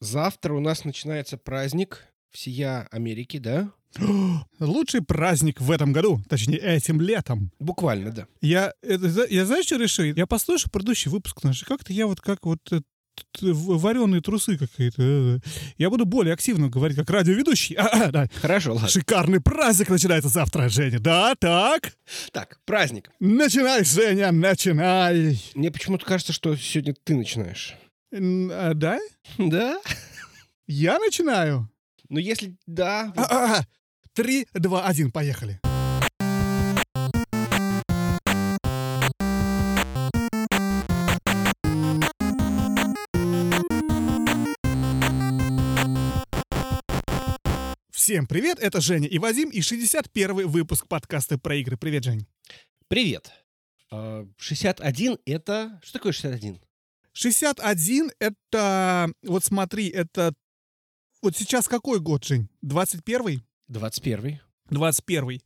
Завтра у нас начинается праздник всея Америки, да? Лучший праздник в этом году, точнее, этим летом. Буквально, да. Я, это, я знаешь, что решил? Я послушал предыдущий выпуск наш, как-то я вот как вот э, вареные трусы какие-то. э, Я буду более активно говорить, как радиоведущий. А, а, да. Хорошо, ладно. Шикарный праздник начинается завтра, Женя. Да, так? Так, праздник. Начинай, Женя, начинай. Мне почему-то кажется, что сегодня ты начинаешь. А, да? Да? Я начинаю. Ну, если да... А, а, а. Три, два, один, поехали. Всем привет, это Женя и Вадим, и 61 выпуск подкаста про игры. Привет, Жень. Привет. А, 61 — это... Что такое 61? 61 это, вот смотри, это... Вот сейчас какой год, Жень? 21 21. 21.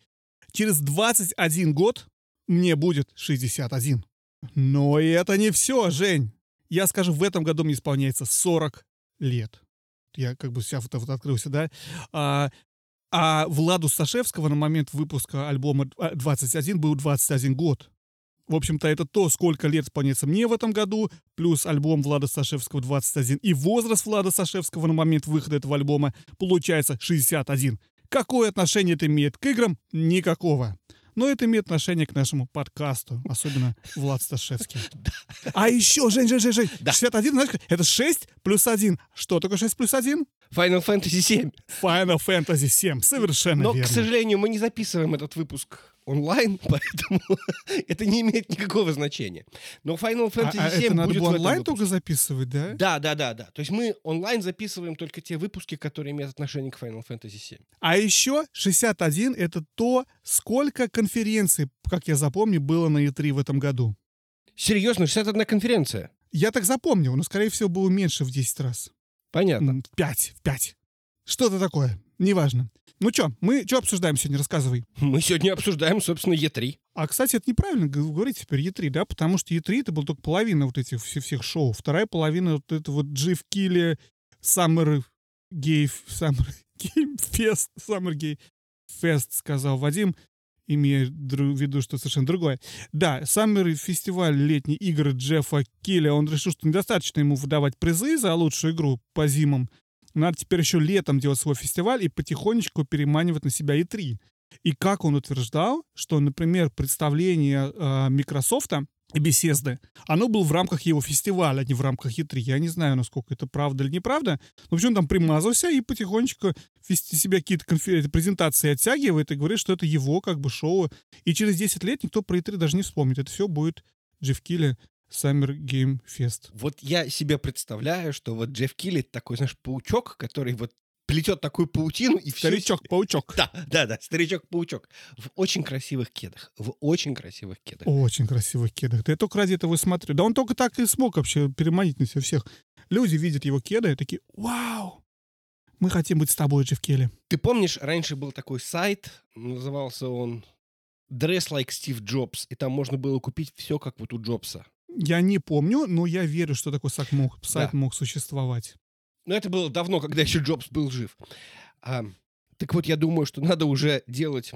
Через 21 год мне будет 61. Но и это не все, Жень. Я скажу, в этом году мне исполняется 40 лет. Я как бы вся вот, вот открылся, да? А, а Владу Сашевского на момент выпуска альбома а, 21 был 21 год. В общем-то, это то, сколько лет исполняется мне в этом году, плюс альбом Влада Сашевского 21. И возраст Влада Сашевского на момент выхода этого альбома получается 61. Какое отношение это имеет к играм? Никакого. Но это имеет отношение к нашему подкасту, особенно Влад Сташевский. А еще, Жень, Жень, Жень, Жень, Да. 61, знаешь, это 6 плюс 1. Что такое 6 плюс 1? Final Fantasy 7. Final Fantasy 7, совершенно Но, верно. к сожалению, мы не записываем этот выпуск онлайн, поэтому это не имеет никакого значения. Но Final А- Fantasy а 7 это надо будет было онлайн только записывать, да? Да, да, да, да. То есть мы онлайн записываем только те выпуски, которые имеют отношение к Final Fantasy 7. А еще 61 — это то, сколько конференций, как я запомню, было на E3 в этом году. Серьезно, 61 конференция. Я так запомнил, но, скорее всего, было меньше в 10 раз. Понятно. В 5, в 5. Что-то такое, неважно. Ну что, мы что обсуждаем сегодня, рассказывай. Мы сегодня обсуждаем, собственно, Е3. А, кстати, это неправильно говорить теперь E3, да, потому что E3 это был только половина вот этих все- всех шоу. Вторая половина вот это вот Джиф Килли, Summer Gay, Summer Game Fest, Summer Gay Fest, сказал Вадим, имея в виду, что совершенно другое. Да, Summer фестиваль летней игры Джеффа Килли, он решил, что недостаточно ему выдавать призы за лучшую игру по зимам. Надо теперь еще летом делать свой фестиваль и потихонечку переманивать на себя E3. И как он утверждал, что, например, представление э, Microsoft и Bethesda, оно было в рамках его фестиваля, а не в рамках E3. Я не знаю, насколько это правда или неправда. Но почему он там примазался и потихонечку себя какие-то конфер- презентации оттягивает и говорит, что это его как бы шоу. И через 10 лет никто про E3 даже не вспомнит. Это все будет Джефф Килли Summer Game Fest. Вот я себе представляю, что вот Джефф Килли такой, знаешь, паучок, который вот плетет такую паутину и все... Старичок, паучок. Да, да, да, старичок-паучок. В очень красивых кедах. В очень красивых кедах. Очень красивых кедах. Да я только ради этого смотрю. Да он только так и смог вообще переманить на себя всех. Люди видят его кеды и такие, вау, мы хотим быть с тобой, Джефф Келли. Ты помнишь, раньше был такой сайт, назывался он Dress Like Steve Jobs, и там можно было купить все, как вот у Джобса. Я не помню, но я верю, что такой сайт мог, сайт Да. мог существовать. Но это было давно, когда еще Джобс был жив. А, так вот, я думаю, что надо уже делать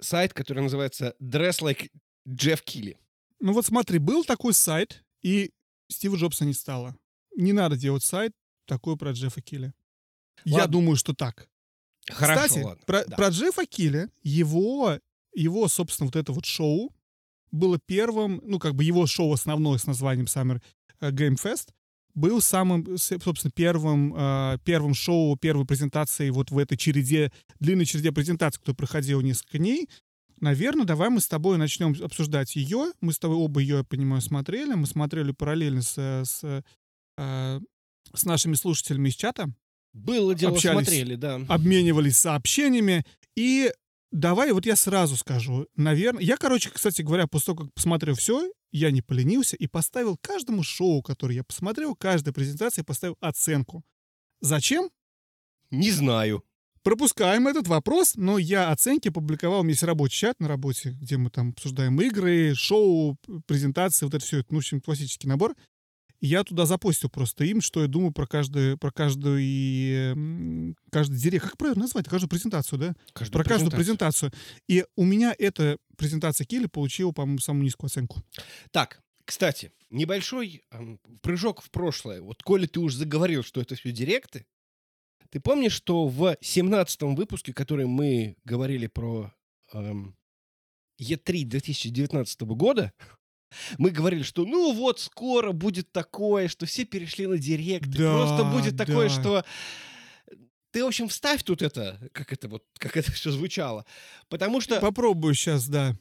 сайт, который называется Dress Like Jeff Килли. Ну вот смотри, был такой сайт, и Стива Джобса не стало. Не надо делать сайт такой про Джеффа Килли. Я думаю, что так. Хорошо, Кстати, ладно. про, да. про Джеффа Килли, его, его, собственно, вот это вот шоу было первым, ну, как бы его шоу основное с названием Summer Game Fest был самым, собственно, первым, э, первым шоу, первой презентацией вот в этой череде, длинной череде презентаций, кто проходил несколько дней. Наверное, давай мы с тобой начнем обсуждать ее. Мы с тобой оба ее, я понимаю, смотрели. Мы смотрели параллельно с, с, э, с нашими слушателями из чата Было дело, общались. смотрели, да. обменивались сообщениями. И давай вот я сразу скажу. Наверное, я, короче, кстати говоря, после того, как посмотрел все, я не поленился и поставил каждому шоу, которое я посмотрел, каждой презентации поставил оценку. Зачем? Не знаю. Пропускаем этот вопрос, но я оценки публиковал, у меня есть рабочий чат на работе, где мы там обсуждаем игры, шоу, презентации, вот это все, ну, в общем, классический набор. И я туда запостил просто им, что я думаю про каждую, про каждую и каждый директ. Как правильно назвать? Каждую презентацию, да? Каждую про каждую презентацию. И у меня эта презентация Килли получила, по-моему, самую низкую оценку. Так, кстати, небольшой прыжок в прошлое. Вот, коли ты уж заговорил, что это все директы, ты помнишь, что в 17 выпуске, который мы говорили про эм, E3 2019 года, мы говорили, что ну вот скоро будет такое, что все перешли на директ. Да, Просто будет такое, да. что ты, в общем, вставь тут это, как это вот, как это все звучало. Потому что... Попробую сейчас, да.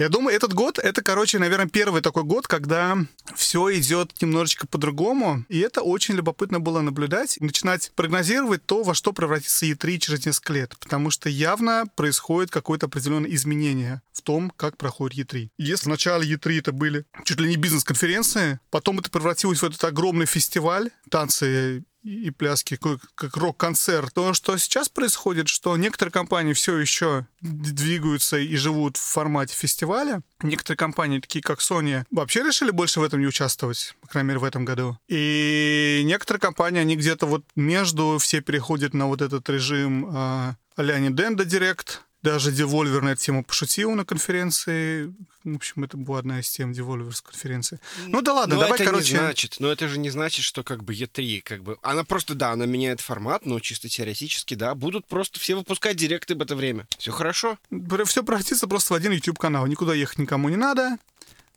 Я думаю, этот год, это, короче, наверное, первый такой год, когда все идет немножечко по-другому, и это очень любопытно было наблюдать, начинать прогнозировать то, во что превратится E3 через несколько лет, потому что явно происходит какое-то определенное изменение в том, как проходит E3. Если в начале E3 это были чуть ли не бизнес-конференции, потом это превратилось в этот огромный фестиваль, танцы и пляски, как, как рок-концерт. То, что сейчас происходит, что некоторые компании все еще двигаются и живут в формате фестиваля. Некоторые компании, такие как Sony, вообще решили больше в этом не участвовать, по крайней мере, в этом году. И некоторые компании, они где-то вот между все переходят на вот этот режим а, а-ля Nintendo Direct, даже Devolver на эту тему пошутил на конференции. В общем, это была одна из тем Devolver с конференции. Ну да ладно, но давай, это короче... не значит, но это же не значит, что как бы E3, как бы, она просто, да, она меняет формат, но чисто теоретически, да, будут просто все выпускать директы в это время. Все хорошо. Все превратится просто в один YouTube-канал. Никуда ехать никому не надо.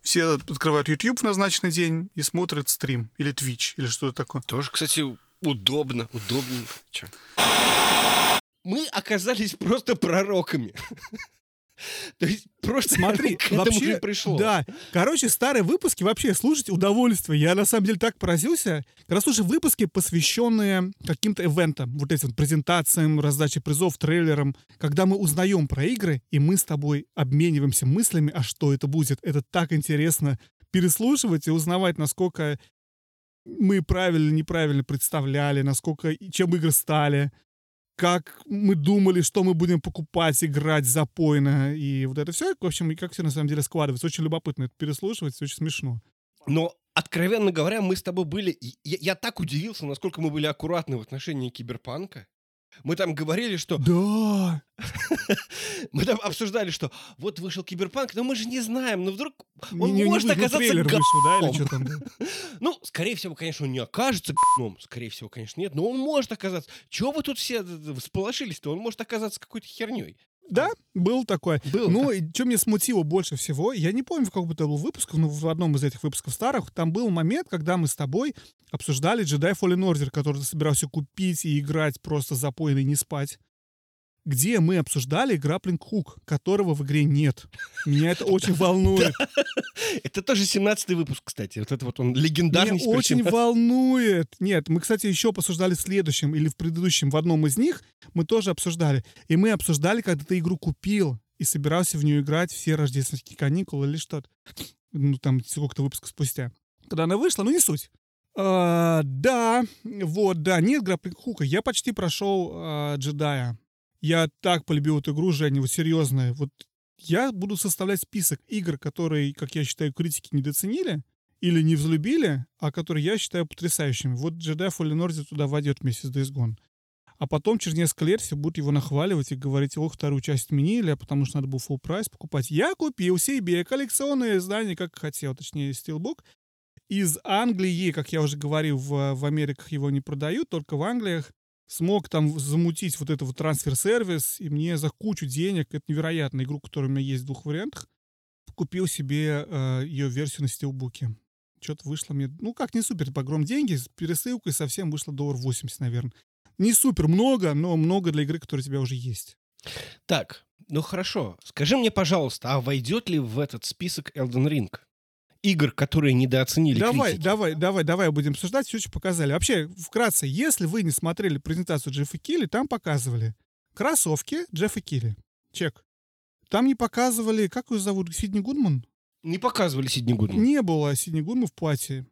Все открывают YouTube в назначенный день и смотрят стрим. Или Twitch, или что-то такое. Тоже, кстати, удобно, удобненько. Чё? Мы оказались просто пророками. То есть просто Смотри, к этому вообще, же пришло. Да. Короче, старые выпуски вообще слушать удовольствие. Я на самом деле так поразился. Как раз выпуски, посвященные каким-то ивентам, вот этим презентациям, раздаче призов, трейлерам, когда мы узнаем про игры, и мы с тобой обмениваемся мыслями, а что это будет. Это так интересно переслушивать и узнавать, насколько мы правильно, неправильно представляли, насколько, чем игры стали, как мы думали, что мы будем покупать, играть запойно, и вот это все, в общем, и как все на самом деле складывается. Очень любопытно это переслушивать, очень смешно. Но, откровенно говоря, мы с тобой были... Я, я так удивился, насколько мы были аккуратны в отношении киберпанка. Мы там говорили, что... Да! Мы там обсуждали, что вот вышел киберпанк, но мы же не знаем, но вдруг он Не- не- не может вы- ну, оказаться говном. вышел, да, или что там? Ну, скорее всего, конечно, он не окажется говном. Скорее всего, конечно, нет. Но он может оказаться... Чего вы тут все всполошились-то? Он может оказаться какой-то херней. Да, был такое. Был Ну, что меня смутило больше всего, я не помню, в каком это был выпусках, но в одном из этих выпусков старых, там был момент, когда мы с тобой обсуждали Jedi Fallen Order, который ты собирался купить и играть просто запойно и не спать. Где мы обсуждали Grappling Hook, которого в игре нет. Меня это очень волнует. Это тоже 17-й выпуск, кстати. Вот это вот он легендарный. Меня очень 17-й. волнует. Нет, мы, кстати, еще посуждали в следующем или в предыдущем, в одном из них, мы тоже обсуждали. И мы обсуждали, когда ты игру купил и собирался в нее играть все рождественские каникулы или что-то. Ну, там сколько-то выпусков спустя. Когда она вышла, ну, не суть. А, да, вот, да, нет грапплинг хука. Я почти прошел а, джедая. Я так полюбил эту игру, Женя, вот серьезно. Вот я буду составлять список игр, которые, как я считаю, критики недооценили или не взлюбили, а которые я считаю потрясающими. Вот Jedi Fallen Order туда войдет вместе с Days Gone. А потом через несколько лет все будут его нахваливать и говорить, ох, вторую часть отменили, а потому что надо был full прайс покупать. Я купил себе коллекционное издание, как хотел, точнее, Steelbook, из Англии, как я уже говорил, в, в Америках его не продают, только в Англиях. Смог там замутить вот этот вот трансфер-сервис, и мне за кучу денег, это невероятно, игру, которая у меня есть в двух вариантах, купил себе э, ее версию на стилбуке. Что-то вышло мне, ну как не супер, по огром деньги, с пересылкой совсем вышло доллар 80, наверное. Не супер много, но много для игры, которая у тебя уже есть. Так, ну хорошо. Скажи мне, пожалуйста, а войдет ли в этот список Elden Ring? Игр, которые недооценили Давай, критики. давай, давай, давай будем обсуждать, все, что показали. Вообще, вкратце, если вы не смотрели презентацию Джеффа Килли, там показывали кроссовки Джеффа Килли. Чек. Там не показывали, как ее зовут, Сидни Гудман? Не показывали Сидни Гудман. Не было Сидни Гудман в платье.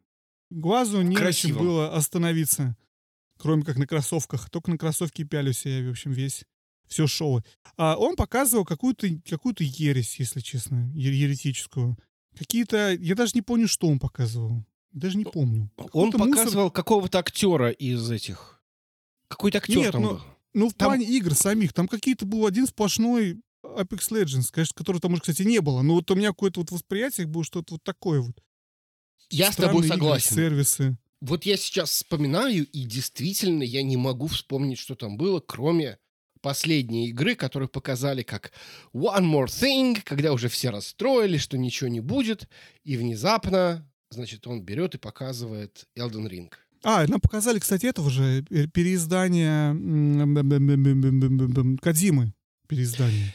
Глазу не на чем было остановиться, кроме как на кроссовках. Только на кроссовки пялюсь я, в общем, весь. Все шоу. А он показывал какую-то какую ересь, если честно, еретическую. Какие-то... Я даже не помню, что он показывал. Даже не помню. Он Какой-то мусор. показывал какого-то актера из этих. Какой-то актер Нет, там ну, был. Ну, в Там- плане игр самих, там какие-то был один сплошной Apex Legends, конечно, которого там, может, кстати, не было. Но вот у меня какое-то вот восприятие было что-то вот такое вот. Я с тобой Странные игры, согласен. сервисы. Вот я сейчас вспоминаю, и действительно я не могу вспомнить, что там было, кроме последние игры, которые показали как One More Thing, когда уже все расстроились, что ничего не будет, и внезапно, значит, он берет и показывает Elden Ring. А, нам показали, кстати, этого же переиздание Кадзимы. Переиздание.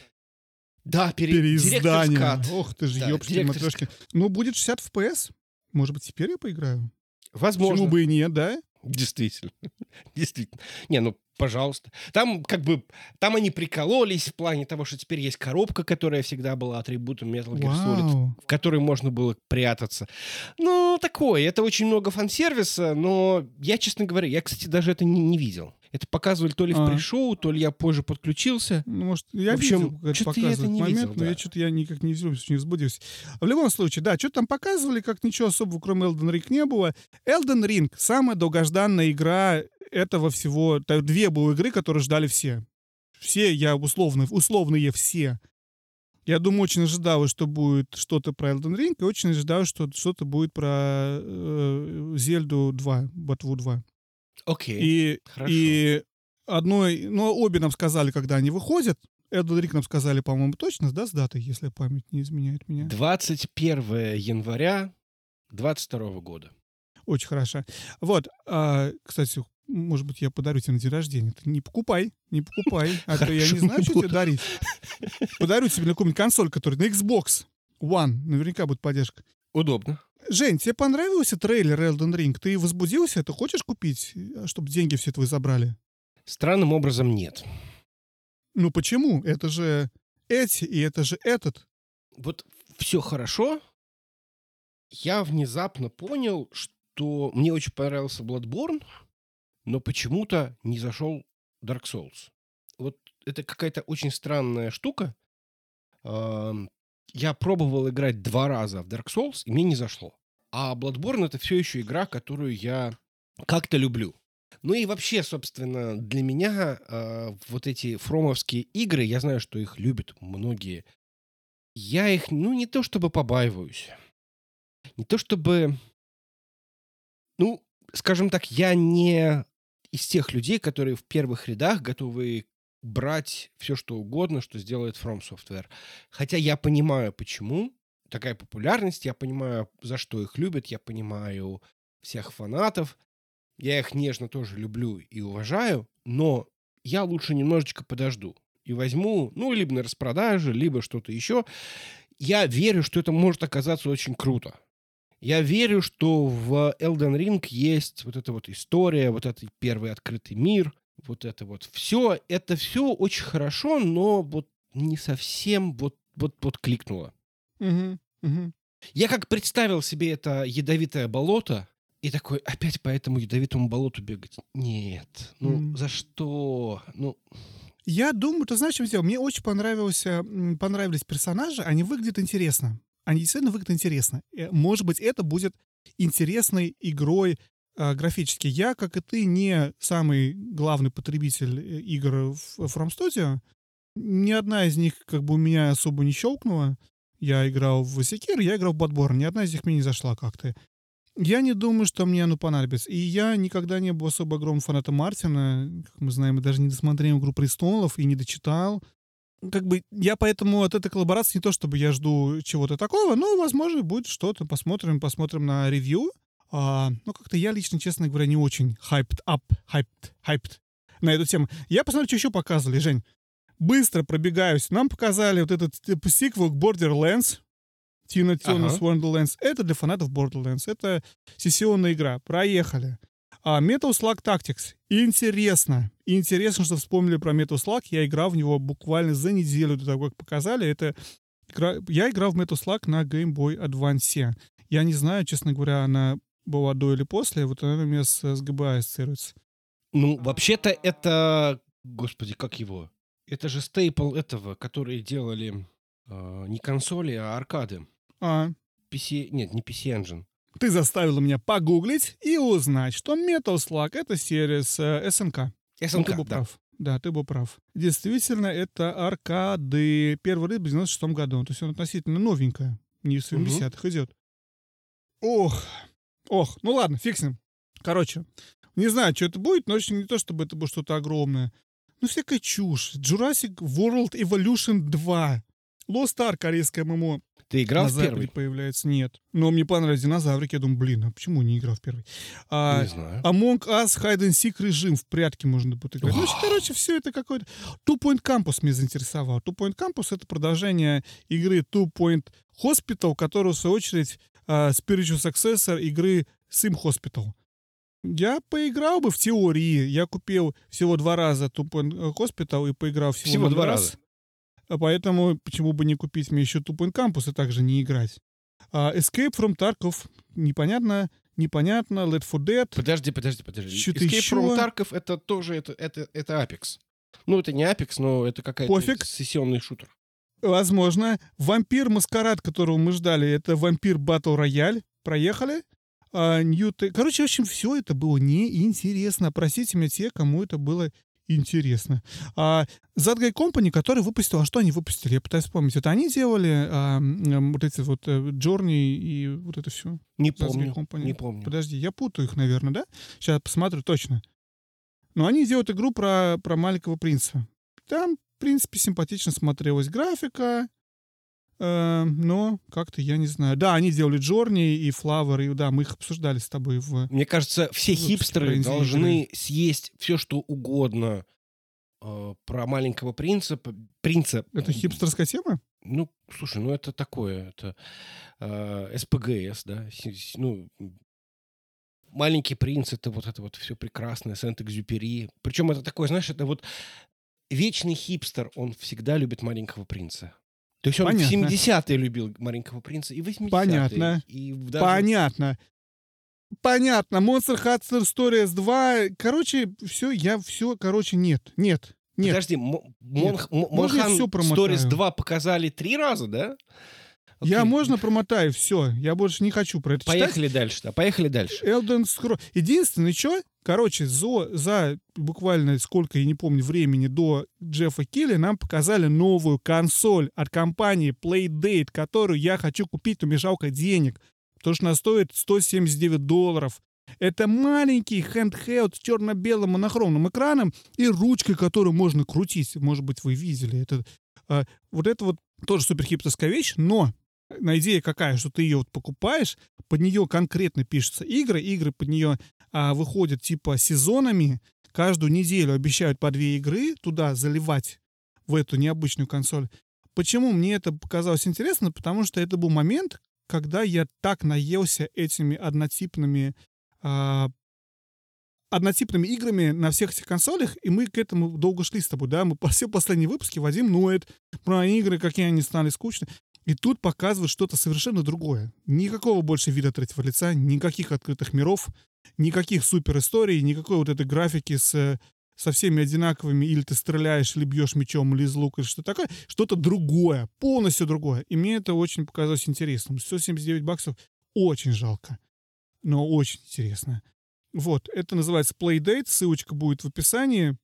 Да, пере... переиздание. Ох ты же, да, ёпшки, матрешки. Ну, будет 60 FPS. Может быть, теперь я поиграю? Возможно. Почему бы и нет, да? Действительно. Действительно. Не, ну, пожалуйста. Там как бы, там они прикололись в плане того, что теперь есть коробка, которая всегда была атрибутом Metal Gear Solid, Вау. в которой можно было прятаться. Ну, такое. Это очень много фан-сервиса, но я, честно говоря, я, кстати, даже это не, не видел. Это показывали то ли в А. пришоу, то ли я позже подключился. Ну, может, я В общем, видел, как это чё-то я это не момент, видел, но я да. что-то я никак не взялся, не взбудился. В любом случае, да, что там показывали, как ничего особого, кроме Elden Ring, не было. Elden Ring — самая долгожданная игра этого всего. Та- Две было игры, которые ждали все. Все, я условно, условные все. Я думаю, очень ожидал, что будет что-то про Elden Ring, и очень ожидал, что что-то будет про э, Зельду 2, Ботву 2. Окей. И, Хорошо. и одной, ну, обе нам сказали, когда они выходят. Elden Ring нам сказали, по-моему, точно, да, с датой, если память не изменяет меня. 21 января 22 года. Очень хорошо. Вот, а, кстати, может быть, я подарю тебе на день рождения. Ты не покупай, не покупай, а то я не знаю, что тебе дарить. Подарю тебе на какую-нибудь консоль, которая на Xbox One, наверняка будет поддержка. Удобно. Жень, тебе понравился трейлер Elden Ring? Ты возбудился? Ты хочешь купить, чтобы деньги все твои забрали? Странным образом нет. Ну почему? Это же эти и это же этот. вот все хорошо, я внезапно понял, что мне очень понравился Bloodborne, но почему-то не зашел Dark Souls. Вот это какая-то очень странная штука. Я пробовал играть два раза в Dark Souls, и мне не зашло. А Bloodborne это все еще игра, которую я как-то люблю. Ну и вообще, собственно, для меня э, вот эти фромовские игры, я знаю, что их любят многие я их, ну, не то чтобы побаиваюсь. Не то чтобы... Ну, скажем так, я не из тех людей, которые в первых рядах готовы брать все, что угодно, что сделает From Software. Хотя я понимаю, почему такая популярность, я понимаю, за что их любят, я понимаю всех фанатов. Я их нежно тоже люблю и уважаю, но я лучше немножечко подожду и возьму, ну, либо на распродаже, либо что-то еще. Я верю, что это может оказаться очень круто. Я верю, что в Elden Ring есть вот эта вот история, вот этот первый открытый мир, вот это вот все. Это все очень хорошо, но вот не совсем вот, вот, вот кликнуло. Мгм, мгм. Я как представил себе это ядовитое болото, и такой, опять по этому ядовитому болоту бегать. Нет, ну Мгм. за что? Ну, Я думаю, ты знаешь, я сделал? Мне очень понравился, понравились персонажи, они выглядят интересно. Они действительно выглядят интересно. Э, Может быть, это будет интересной игрой графически. Я, как и ты, не самый главный потребитель э, игр в From Studio. Ни одна из них как бы у меня особо не щелкнула. Я играл в Секир, я играл в Bloodborne. Ни одна из них мне не зашла как-то. Я не думаю, что мне оно понадобится. И я никогда не был особо огромным фанатом Мартина. Как мы знаем, я даже не досмотрел «Игру престолов» и не дочитал. Как бы я поэтому от этой коллаборации не то, чтобы я жду чего-то такого, но, возможно, будет что-то. Посмотрим, посмотрим на ревью. А, ну, как-то я лично, честно говоря, не очень hyped up, hyped, hyped на эту тему. Я посмотрю, что еще показывали, Жень. Быстро пробегаюсь. Нам показали вот этот типа, сиквел к Borderlands. Tina Turner's Ага. Wonderlands. Это для фанатов Borderlands. Это сессионная игра. Проехали. А Metal Slug Tactics. Интересно. Интересно, что вспомнили про Metal Slug. Я играл в него буквально за неделю до того, как показали. Это игра... Я играл в Metal Slug на Game Boy Advance. Я не знаю, честно говоря, она была до или после. Вот она у меня с, с GBA ассоциируется. Ну, вообще-то это... Господи, как его? Это же стейпл этого, которые делали э, не консоли, а аркады. А, PC... Нет, не PC Engine. ты заставила меня погуглить и узнать, что Metal Slug — это серия с э, СНК. Ну, СНК, ты был да. прав. Да, ты был прав. Действительно, это аркады. Первый рейд в 96 году. То есть он относительно новенькая. Не в Мгм. 70-х идет. Ох. Ох. Ну ладно, фиг с ним. Короче, не знаю, что это будет, но очень не то, чтобы это было что-то огромное. Ну, всякая чушь. Jurassic World Evolution 2. Lost Ark, корейское ММО. Ты играл на в первый? появляется. Нет. Но мне понравились динозаврики. Я думаю, блин, а почему не играл в первый? А, Не знаю. Among Us Hide and Seek режим в прятки можно будет играть. Ну, короче, все это какой-то... Two Point Campus меня заинтересовал. Two Point Campus — это продолжение игры Two Point Hospital, которая, в свою очередь, spiritual successor игры Sim Hospital. Я поиграл бы в теории. Я купил всего два раза Point Hospital и поиграл всего, Всего два раз. раза. А Поэтому почему бы не купить мне еще Point Campus и также не играть? А, Escape from Tarkov. Непонятно. Непонятно. Let for Dead. Подожди, подожди, подожди. Чё-то Escape ещё? from Tarkov это тоже, это, это, это Apex. Ну, это не Apex, но это какая-то Пофиг. сессионный шутер. Возможно. Вампир Маскарад, которого мы ждали, это Вампир Батл Рояль. Проехали. А, Ньют... Короче, в общем, все это было неинтересно. Простите меня те, кому это было интересно. А, Zadgay Company, который выпустил... А что они выпустили? Я пытаюсь вспомнить. Это они делали а, вот эти вот э, Journey и вот это все? Не Задгай помню, не помню. Подожди, я путаю их, наверное, да? Сейчас посмотрю точно. Но они делают игру про, про маленького принца. Там, в принципе, симпатично смотрелась графика. э, но как-то я не знаю. Да, они делали Джорни и Флавер, и да, мы их обсуждали с тобой в... Мне кажется, все хипстеры должны съесть все, что угодно э, про маленького принца. Принца. Это хипстерская тема? Ну, слушай, ну это такое, это э, СПГС, да. Ну, маленький принц это вот это вот все прекрасное, Сент-Экзюпери. Причем это такое, знаешь, это вот вечный хипстер, он всегда любит маленького принца. То есть он Понятно. в 70-е любил маленького принца, и в 80-е. Понятно. И даже- Понятно. Понятно. Monster Hunter Stories 2. Короче, все, я все, короче, нет. Нет. Нет. Подожди, Мо- Нет. Мон- Мо- Можно я Монхан всё промотаю? Stories 2 показали три раза, да? Я Окей. можно промотаю, все. Я больше не хочу про это читать. Поехали дальше, да, поехали дальше. Elden Scrolls. Единственное, что, короче, за, за буквально сколько, я не помню, времени до Джеффа Килли нам показали новую консоль от компании Playdate, которую я хочу купить, но мне жалко денег, потому что она стоит 179 долларов. Это маленький handheld с черно-белым монохромным экраном и ручкой, которую можно крутить. Может быть, вы видели. Это, а, вот это вот тоже суперхиптерская вещь, но на идея какая, что ты ее вот покупаешь, под нее конкретно пишутся игры, игры под нее а, выходят типа сезонами, каждую неделю обещают по две игры туда заливать в эту необычную консоль. Почему мне это показалось интересно? Потому что это был момент, когда я так наелся этими однотипными а, однотипными играми на всех этих консолях, и мы к этому долго шли с тобой, да, мы по все последние выпуски Вадим ноет про игры, какие они стали скучны. И тут показывают что-то совершенно другое. Никакого больше вида третьего лица, никаких открытых миров, никаких супер историй, никакой вот этой графики с, э, со всеми одинаковыми, или ты стреляешь, или бьешь мечом, или из лука, или что такое. Что-то другое, полностью другое. И мне это очень показалось интересным. 179 баксов очень жалко, но очень интересно. Вот, это называется Playdate, ссылочка будет в описании.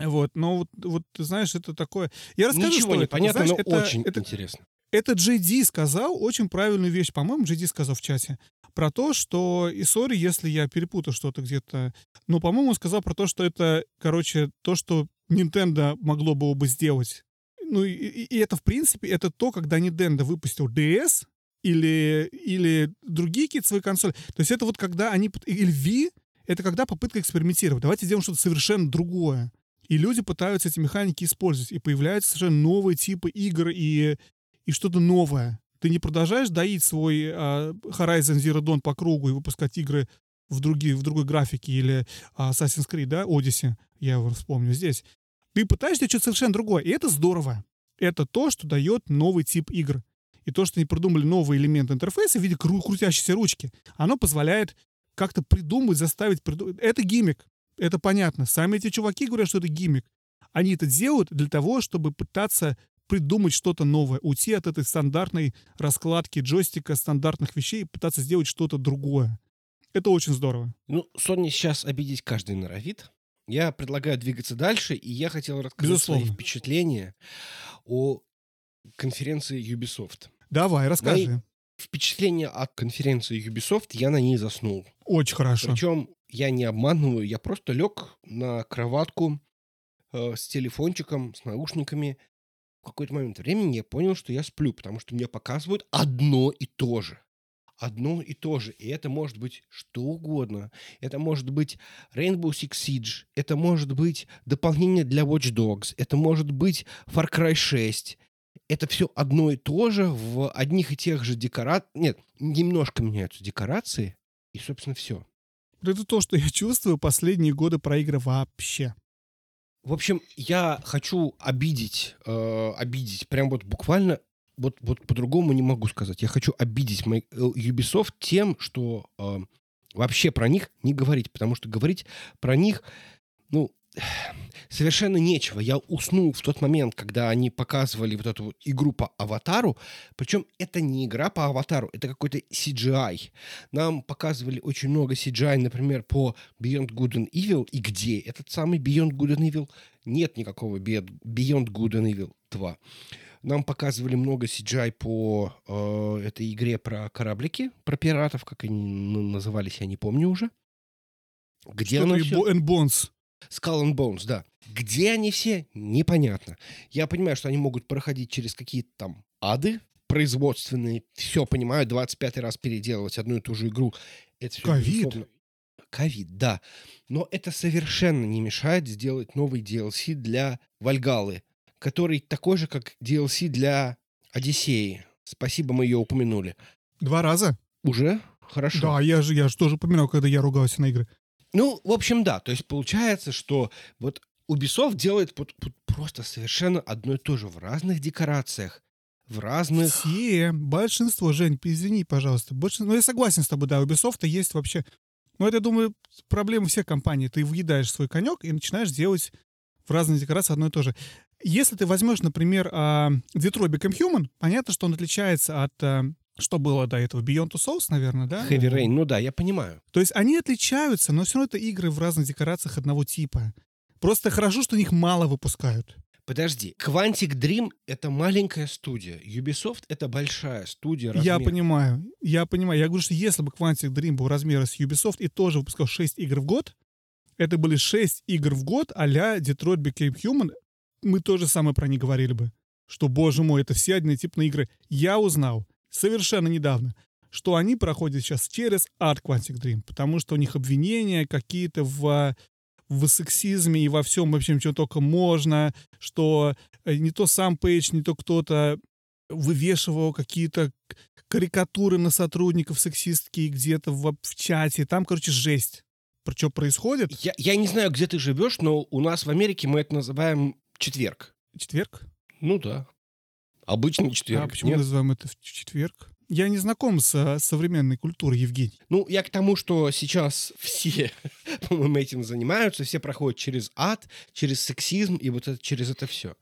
Вот, но вот, вот ты знаешь, это такое... Я расскажу, Ничего что не это. понятно, Знаешь, но это- очень это, интересно. Это JD сказал очень правильную вещь, по-моему, JD сказал в чате, про то, что, и сори, если я перепутал что-то где-то, но, по-моему, он сказал про то, что это, короче, то, что Nintendo могло было бы сделать. Ну, и, и- это, в принципе, это то, когда Nintendo выпустил DS или, или другие какие-то свои консоли. То есть это вот когда они... Или Wii, это когда попытка экспериментировать. Давайте сделаем что-то совершенно другое. И люди пытаются эти механики использовать. И появляются совершенно новые типы игр и, и что-то новое. Ты не продолжаешь доить свой а, Horizon Zero Dawn по кругу и выпускать игры в, другие, в другой графике или а, Assassin's Creed, да, Odyssey, я его вспомню здесь. Ты пытаешься что-то совершенно другое, и это здорово. Это то, что дает новый тип игр. И то, что они придумали новый элемент интерфейса в виде кру- крутящейся ручки, оно позволяет как-то придумать, заставить придумать. Это гиммик. Это понятно. Сами эти чуваки говорят, что это гиммик. Они это делают для того, чтобы пытаться придумать что-то новое, уйти от этой стандартной раскладки джойстика, стандартных вещей и пытаться сделать что-то другое. Это очень здорово. Ну, Sony сейчас обидеть каждый норовит. Я предлагаю двигаться дальше, и я хотел рассказать Безусловно. свои впечатления о конференции Ubisoft. Давай, расскажи. Мои- Впечатление от конференции Ubisoft, я на ней заснул. Очень хорошо. Причем я не обманываю, я просто лег на кроватку э, с телефончиком, с наушниками. В какой-то момент времени я понял, что я сплю, потому что мне показывают одно и то же. Одно и то же. И это может быть что угодно. Это может быть Rainbow Six Siege. Это может быть дополнение для Watch Dogs. Это может быть Far Cry 6. Это все одно и то же в одних и тех же декорациях. Нет, немножко меняются декорации. И, собственно, все. Это то, что я чувствую последние годы про вообще. В общем, я хочу обидеть, э, обидеть, прям вот буквально, вот, вот по-другому не могу сказать. Я хочу обидеть мой, э, Ubisoft тем, что э, вообще про них не говорить, потому что говорить про них, ну, совершенно нечего. Я уснул в тот момент, когда они показывали вот эту вот игру по аватару, причем это не игра по аватару, это какой-то CGI. Нам показывали очень много CGI, например, по Beyond Good and Evil, и где этот самый Beyond Good and Evil? Нет никакого Beyond Good and Evil 2. Нам показывали много CGI по э, этой игре про кораблики, про пиратов, как они назывались, я не помню уже. Где Что-то оно and Bones. Skull and Bones, да. Где они все, непонятно. Я понимаю, что они могут проходить через какие-то там ады производственные. Все понимаю, 25 раз переделывать одну и ту же игру. Это Ковид. Ковид, да. Но это совершенно не мешает сделать новый DLC для Вальгалы, который такой же, как DLC для Одиссеи. Спасибо, мы ее упомянули. Два раза? Уже? Хорошо. Да, я же, я же тоже упоминал, когда я ругался на игры. Ну, в общем, да. То есть получается, что вот Ubisoft делает вот- вот просто совершенно одно и то же в разных декорациях, в разных... Все, большинство, Жень, извини, пожалуйста. Большинство, ну, я согласен с тобой, да, Ubisoft есть вообще... Ну, это, я думаю, проблема всех компаний. Ты въедаешь свой конек и начинаешь делать в разных декорациях одно и то же. Если ты возьмешь, например, а, Detroit Become Human, понятно, что он отличается от... Что было до этого? Beyond Two Souls, наверное, да? Heavy Rain, ну да, я понимаю. То есть они отличаются, но все равно это игры в разных декорациях одного типа. Просто хорошо, что их мало выпускают. Подожди, Quantic Dream — это маленькая студия, Ubisoft — это большая студия. Я размер- понимаю, я понимаю. Я говорю, что если бы Quantic Dream был размера с Ubisoft и тоже выпускал 6 игр в год, это были 6 игр в год а-ля Detroit Became Human, мы тоже самое про них говорили бы. Что, боже мой, это все однотипные игры. Я узнал совершенно недавно, что они проходят сейчас через ад Quantic Dream, потому что у них обвинения какие-то в, в сексизме и во всем, в общем, что только можно, что э, не то сам Пейдж, не то кто-то вывешивал какие-то карикатуры на сотрудников сексистские где-то в, в чате. Там, короче, жесть. Про что происходит? Я, я не знаю, где ты живешь, но у нас в Америке мы это называем четверг. Четверг? Ну да. Обычный четверг. а почему нет? называем это в четверг? Я не знаком с современной культурой, Евгений. Ну, я к тому, что сейчас все, по-моему, этим занимаются, все проходят через ад, через сексизм и вот это, через это все.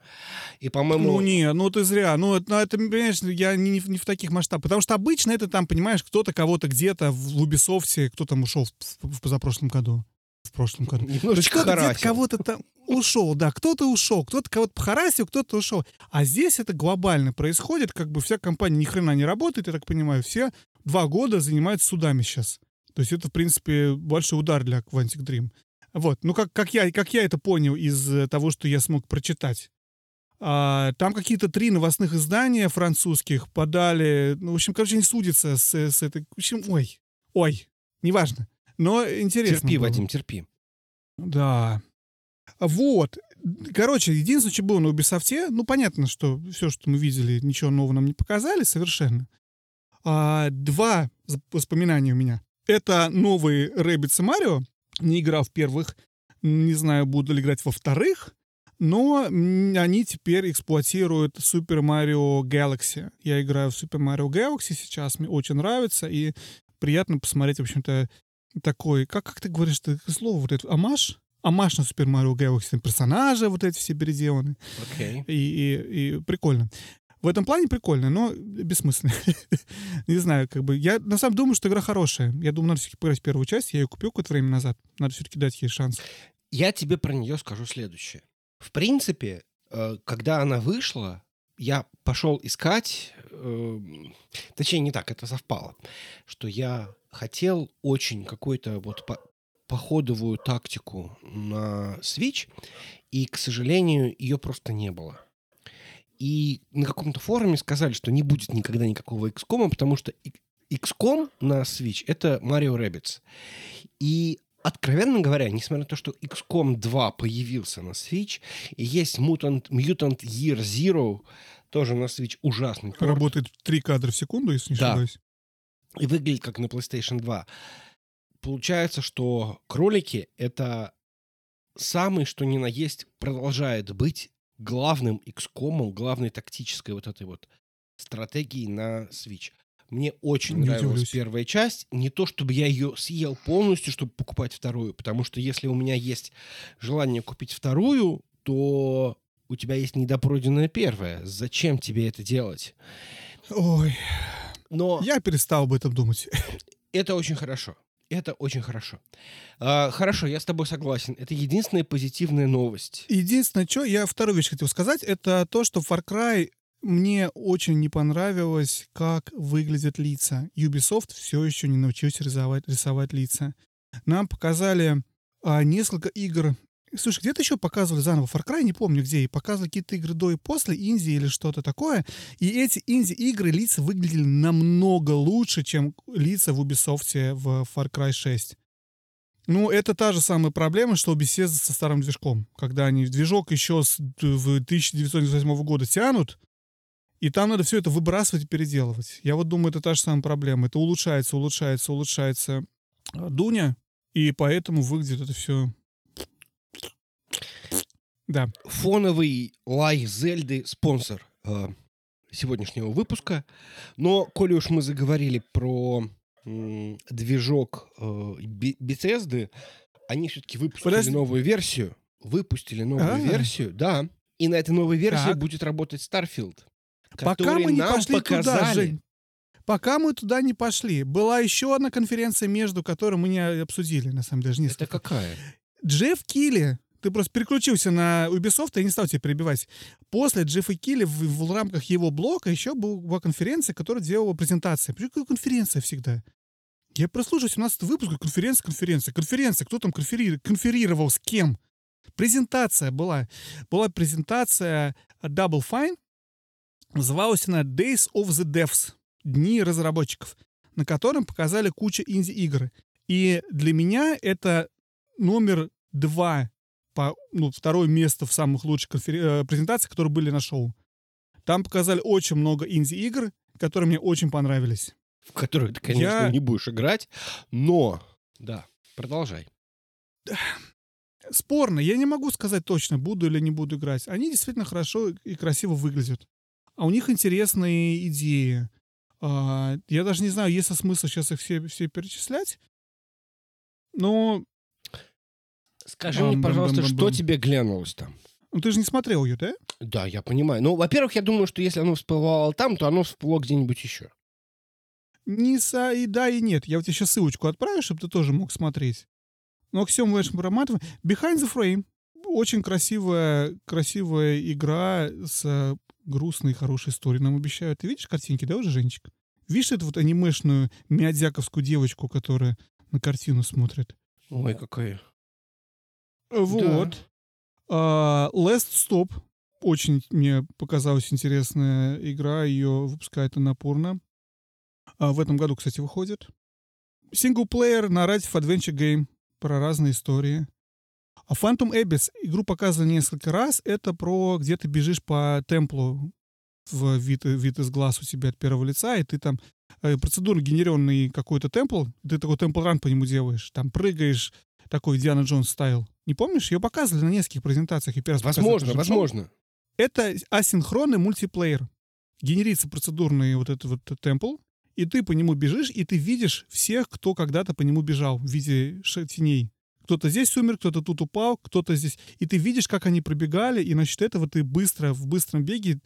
И, по-моему... Ну, не, ну ты зря. Ну, это, ну, это, понимаешь, я не, не в таких масштабах. Потому что обычно это там, понимаешь, кто-то кого-то где-то в Ubisoft, кто там ушел в, в- в позапрошлом году. В прошлом году. Немножечко кто-то харасил. кого-то там ушел, да, кто-то ушел, кто-то кого-то похарасил, кто-то ушел. А здесь это глобально происходит, как бы вся компания ни хрена не работает, я так понимаю, все два года занимаются судами сейчас. То есть это, в принципе, большой удар для Quantic Dream. Вот, ну как, как, я, как я это понял из э, того, что я смог прочитать. А, там какие-то три новостных издания французских подали, ну, в общем, короче, они судятся с, с этой... В общем, ой, ой, неважно. Но интересно Терпи, было. Вадим, терпи. Да. Вот. Короче, единственное, что было на Ubisoft, ну, понятно, что все, что мы видели, ничего нового нам не показали совершенно. А, два воспоминания у меня. Это новый Rabbids и Марио. Не играл в первых, не знаю, буду ли играть во вторых, но они теперь эксплуатируют Super Mario Galaxy. Я играю в Super Mario Galaxy сейчас, мне очень нравится, и приятно посмотреть, в общем-то, такой, как, как ты говоришь, это слово вот это, амаш? амаш на Super Mario Galaxy персонажи вот эти все переделаны. Окей. И, и, и прикольно. В этом плане прикольно, но бессмысленно. Не знаю, как бы... Я на самом деле думаю, что игра хорошая. Я думаю, надо все-таки поиграть первую часть. Я ее купил какое-то время назад. Надо все-таки дать ей шанс. Я тебе про нее скажу следующее. В принципе, э, когда она вышла, я пошел искать, э, точнее не так, это совпало, что я хотел очень какую-то вот по- походовую тактику на Switch, и, к сожалению, ее просто не было. И на каком-то форуме сказали, что не будет никогда никакого XCOM, потому что XCOM на Switch — это Mario Rabbids. И Откровенно говоря, несмотря на то, что XCOM 2 появился на Switch, и есть Mutant, Mutant Year Zero, тоже на Switch ужасный порт, Работает три кадра в секунду, если не Да. ошибаюсь. и выглядит как на PlayStation 2. Получается, что кролики — это самый, что ни на есть, продолжает быть главным XCOM, главной тактической вот этой вот стратегией на Switch. Мне очень Не нравилась удивлюсь. первая часть. Не то, чтобы я ее съел полностью, чтобы покупать вторую, потому что если у меня есть желание купить вторую, то у тебя есть недопройденная первая. Зачем тебе это делать? Ой, Но я перестал об этом думать. это очень хорошо. Это очень хорошо. А, хорошо, я с тобой согласен. Это единственная позитивная новость. Единственное, что я вторую вещь хотел сказать, это то, что Far Cry мне очень не понравилось, как выглядят лица. Ubisoft все еще не научился рисовать, рисовать лица. Нам показали а, несколько игр. Слушай, где-то еще показывали заново Far Cry, не помню где, и показывали какие-то игры до и после, инди или что-то такое. И эти инди-игры лица выглядели намного лучше, чем лица в Ubisoft в Far Cry 6. Ну, это та же самая проблема, что у Bethesda со старым движком. Когда они движок еще с д- в 1998 года тянут, и там надо все это выбрасывать и переделывать. Я вот думаю, это та же самая проблема. Это улучшается, улучшается, улучшается а, Дуня, и поэтому выглядит это все... Да. Фоновый лай Зельды спонсор э, сегодняшнего выпуска. Но, коли уж мы заговорили про м, движок э, Бе- Bethesda, они все-таки выпустили Подожди. новую версию. Выпустили новую А. версию, да. И на этой новой версии Так. будет работать Starfield. Пока мы не нам пошли туда, показали. Жень. Пока мы туда не пошли. Была еще одна конференция, между которой мы не обсудили, на самом деле, Это несколько. какая? Джефф Килли, ты просто переключился на Ubisoft, я не стал тебя перебивать. После Джеффа Килли в, в рамках его блока еще был- была конференция, которая делала презентации. Почему какая конференция всегда? Я прослушал 17 выпуск, конференция, конференция, конференция. Кто там конфери- конферировал с кем? Презентация была. Была презентация Double Fine. Называлась она Days of the Devs. Дни разработчиков. На котором показали кучу инди-игр. И для меня это номер два по, ну, второе место в самых лучших конфер- э, презентациях, которые были на шоу. Там показали очень много инди-игр, которые мне очень понравились. В которую ты, конечно, Я- не будешь играть, но... Да, продолжай. Спорно, я не могу сказать точно, буду или не буду играть. Они действительно хорошо и красиво выглядят. А у них интересные идеи. А, я даже не знаю, есть ли смысл сейчас их все, все перечислять. Но Скажи мне, пожалуйста, что тебе глянулось там? ну, ты же не смотрел ее, да? Да, я понимаю. Ну, во-первых, я думаю, что если оно всплывало там, то оно всплыло где-нибудь еще. Не со... и да, и нет. Я вот тебе сейчас ссылочку отправлю, чтобы ты тоже мог смотреть. Но Аксиом Вэш Проматова. Behind the Frame. Очень красивая, красивая игра с грустной, хорошей историей. Нам обещают. Ты видишь картинки, да, уже, Женечка? Видишь эту вот анимешную миодзяковскую девочку, которая на картину смотрит? Ой, какая. Вот. А, Last Stop. Очень мне показалась интересная игра. Ее выпускает Анапурна. А в этом году, кстати, выходит. Синглплеер narrative adventure game про разные истории. А Phantom Abyss игру показывали несколько раз. Это про где ты бежишь по темплу в вид, вид из глаз у тебя от первого лица, и ты там э, процедурно генерированный какой-то темпл, ты такой темпл-ран по нему делаешь, там прыгаешь, такой Диана Джонс стайл. Не помнишь? Ее показывали на нескольких презентациях. и первый раз Возможно, возможно. Это асинхронный мультиплеер. Генерится процедурный вот этот вот темпл, и ты по нему бежишь, и ты видишь всех, кто когда-то по нему бежал в виде теней. Кто-то здесь умер, кто-то тут упал, кто-то здесь. И ты видишь, как они пробегали, и насчет этого ты быстро, в быстром беге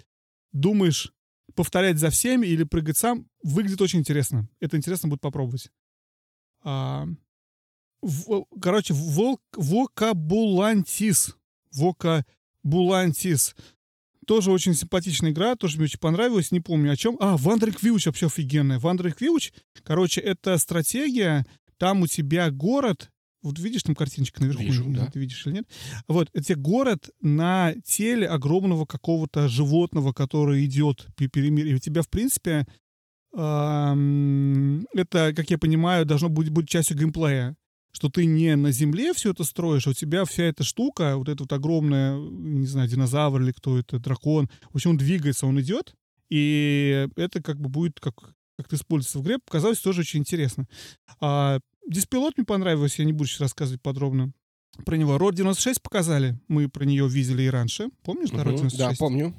думаешь, повторять за всеми или прыгать сам. Выглядит очень интересно. Это интересно будет попробовать. А, в- короче, вол, вокабулантис. Вокабулантис. Тоже очень симпатичная игра, тоже мне очень понравилась, не помню о чем. А, Wandering Village вообще офигенная. Wandering Village, короче, это стратегия, там у тебя город, вот видишь там картиночка наверху, Вижу, не да. ты видишь или нет? Вот, это город на теле огромного какого-то животного, который идет по перемирию. И у тебя, в принципе, это, как я понимаю, должно быть, быть частью геймплея что ты не на земле все это строишь, а у тебя вся эта штука, вот эта вот огромная, не знаю, динозавр или кто это, дракон, в общем, он двигается, он идет, и это как бы будет как, как-то использоваться в игре, показалось тоже очень интересно. А, Диспилот мне понравился, я не буду сейчас рассказывать подробно про него. Род 96 показали, мы про нее видели и раньше. Помнишь, да, Род Мгм, 96? Да, помню.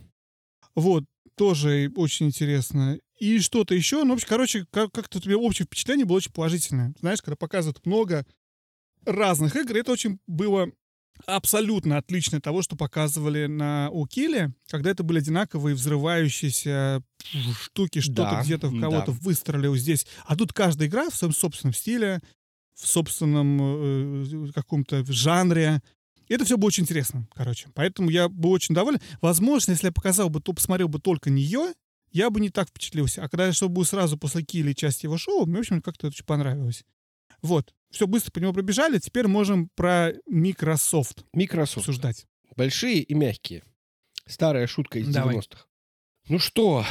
Вот, тоже очень интересно. И что-то еще. Ну, короче, как- как-то у меня общее впечатление было очень положительное. Знаешь, когда показывают много разных игр, это очень было абсолютно отлично от того, что показывали на Укиле, когда это были одинаковые взрывающиеся штуки, что-то Да, где-то в да. кого-то выстрелил здесь. А тут каждая игра в своем собственном стиле, в собственном э, каком-то жанре. И это все было очень интересно, короче. Поэтому я был очень доволен. Возможно, если я показал бы, то посмотрел бы только нее, я бы не так впечатлился. А когда я что был сразу после Килли часть его шоу, мне, в общем, как-то это очень понравилось. Вот. Все быстро по нему пробежали. Теперь можем про Microsoft Microsoft. обсуждать. Большие и мягкие. Старая шутка из Давай. 90-х. Ну что,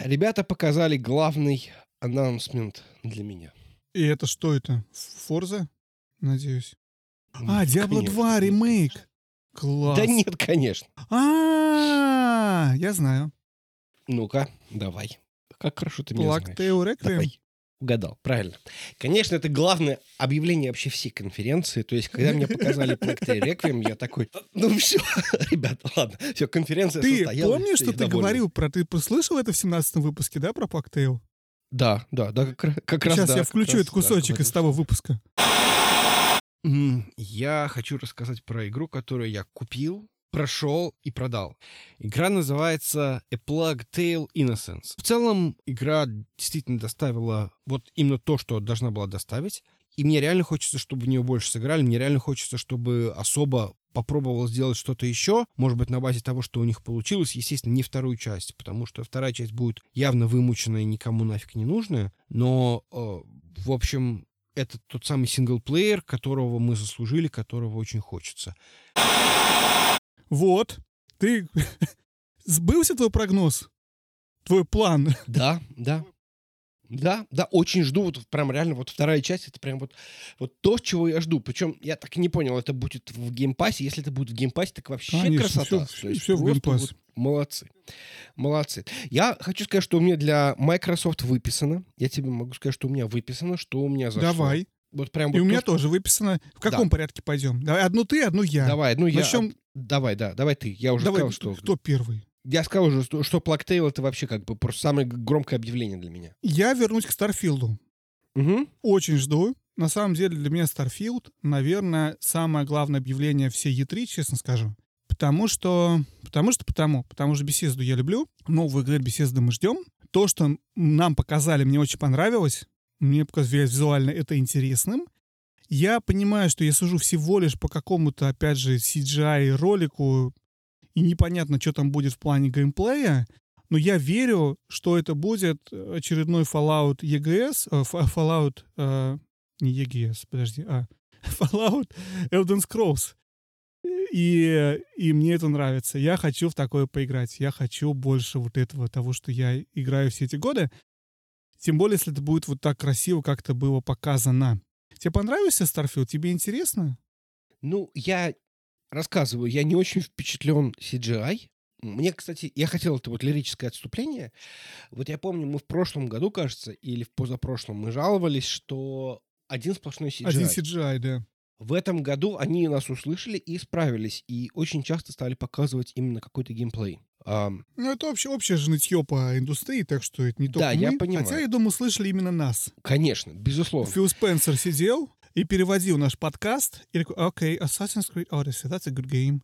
ребята показали главный анонсмент для меня. И это что это? Форза? Надеюсь. А, Diablo конечно, 2 нет, ремейк. Класс. Да нет, конечно. А, я знаю. Ну-ка, давай. Как хорошо ты меня знаешь. Tale Requiem. Давай. Угадал, правильно. Конечно, это главное объявление вообще всей конференции. То есть, когда мне показали Tale Requiem, я такой, ну все, ребята, ладно, все, конференция Ты состоялась. помнишь, все, что я ты говорил про... Ты слышал это в 17 выпуске, да, про Tale? Да, да, да, как, как раз Сейчас да, я включу раз, этот кусочек да, из того выпуска. Я хочу рассказать про игру, которую я купил, прошел и продал. Игра называется A Plague Tale Innocence. В целом, игра действительно доставила вот именно то, что должна была доставить. И мне реально хочется, чтобы в нее больше сыграли. Мне реально хочется, чтобы особо попробовал сделать что-то еще. Может быть, на базе того, что у них получилось. Естественно, не вторую часть, потому что вторая часть будет явно вымученная и никому нафиг не нужная. Но, э, в общем, это тот самый синглплеер, которого мы заслужили, которого очень хочется. Вот. Ты... Сбылся твой прогноз? Твой план? Да, да. Да, да, очень жду, вот прям реально, вот вторая часть, это прям вот, вот то, чего я жду. Причем я так и не понял, это будет в Game Pass е. Если это будет в Game Pass е, так вообще Конечно, красота. всё- То есть всё в Game Pass е. вот молодцы. Молодцы. Я хочу сказать, что у меня для Microsoft выписано. Я тебе могу сказать, что у меня выписано, что у меня зашло. Давай. Вот прям И вот у то, меня тоже выписано. В каком порядке пойдем? Давай, одну ты, одну я. Давай, ну я... Начнем- Давай, да, давай ты. Я уже Давай, сказал, что... кто первый? Я сказал уже, что, что Tale это вообще как бы просто самое громкое объявление для меня. Я вернусь к Старфилду. Угу. Очень жду. На самом деле для меня Starfield, наверное, самое главное объявление всей E3, честно скажу. Потому что... Потому что потому. Потому что беседу я люблю. Новую игру беседы мы ждем. То, что нам показали, мне очень понравилось. Мне показалось визуально это интересным. Я понимаю, что я сужу всего лишь по какому-то, опять же, CGI-ролику, и непонятно, что там будет в плане геймплея, но я верю, что это будет очередной Fallout EGS, э, Fallout, э, не EGS, подожди, а Fallout Elden Scrolls. И, и мне это нравится. Я хочу в такое поиграть. Я хочу больше вот этого, того, что я играю все эти годы. Тем более, если это будет вот так красиво, как это было показано. Тебе понравился Starfield? Тебе интересно? Ну, я рассказываю, я не очень впечатлен CGI. Мне, кстати, я хотел это вот лирическое отступление. Вот я помню, мы в прошлом году, кажется, или в позапрошлом, мы жаловались, что один сплошной CGI. Один CGI, да. В этом году они нас услышали и исправились, и очень часто стали показывать именно какой-то геймплей. Ам, Ну, это общее, общее же нытье по индустрии, так что это не только Да, я мы. понимаю. Хотя, я думаю, слышали именно нас. конечно, безусловно. Фил Спенсер сидел и переводил наш подкаст, и такой, окей, Assassin's Creed Odyssey, that's a good game.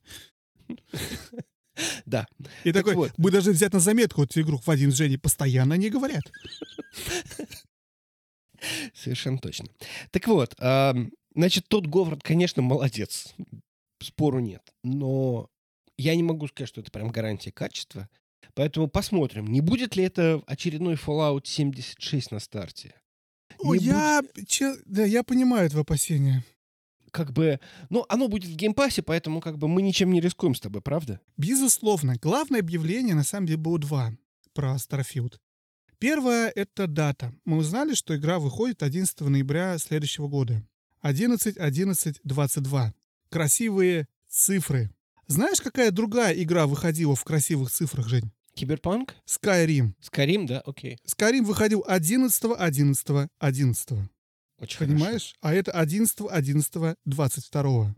Да. И Так такой, вот. мы даже взять на заметку эту игру Вадим с Женей постоянно не говорят. Совершенно точно. Так вот, значит, тот Говард, конечно, молодец. Спору нет. Но я не могу сказать, что это прям гарантия качества. Поэтому посмотрим, не будет ли это очередной Fallout 76 на старте. О, я, че- да, я понимаю твои опасения. Как бы, ну, оно будет в Game Pass е, поэтому как бы мы ничем не рискуем с тобой, правда? Безусловно, главное объявление на самом деле было два про Starfield. Первое — это дата. Мы узнали, что игра выходит 11 ноября следующего года. 11, 11, 22. Красивые цифры. Знаешь, какая другая игра выходила в красивых цифрах, Жень? Киберпанк? Skyrim. Скарим, да? Окей. Skyrim выходил 11, 11, 11. Очень Понимаешь? А это 11, 11, 22.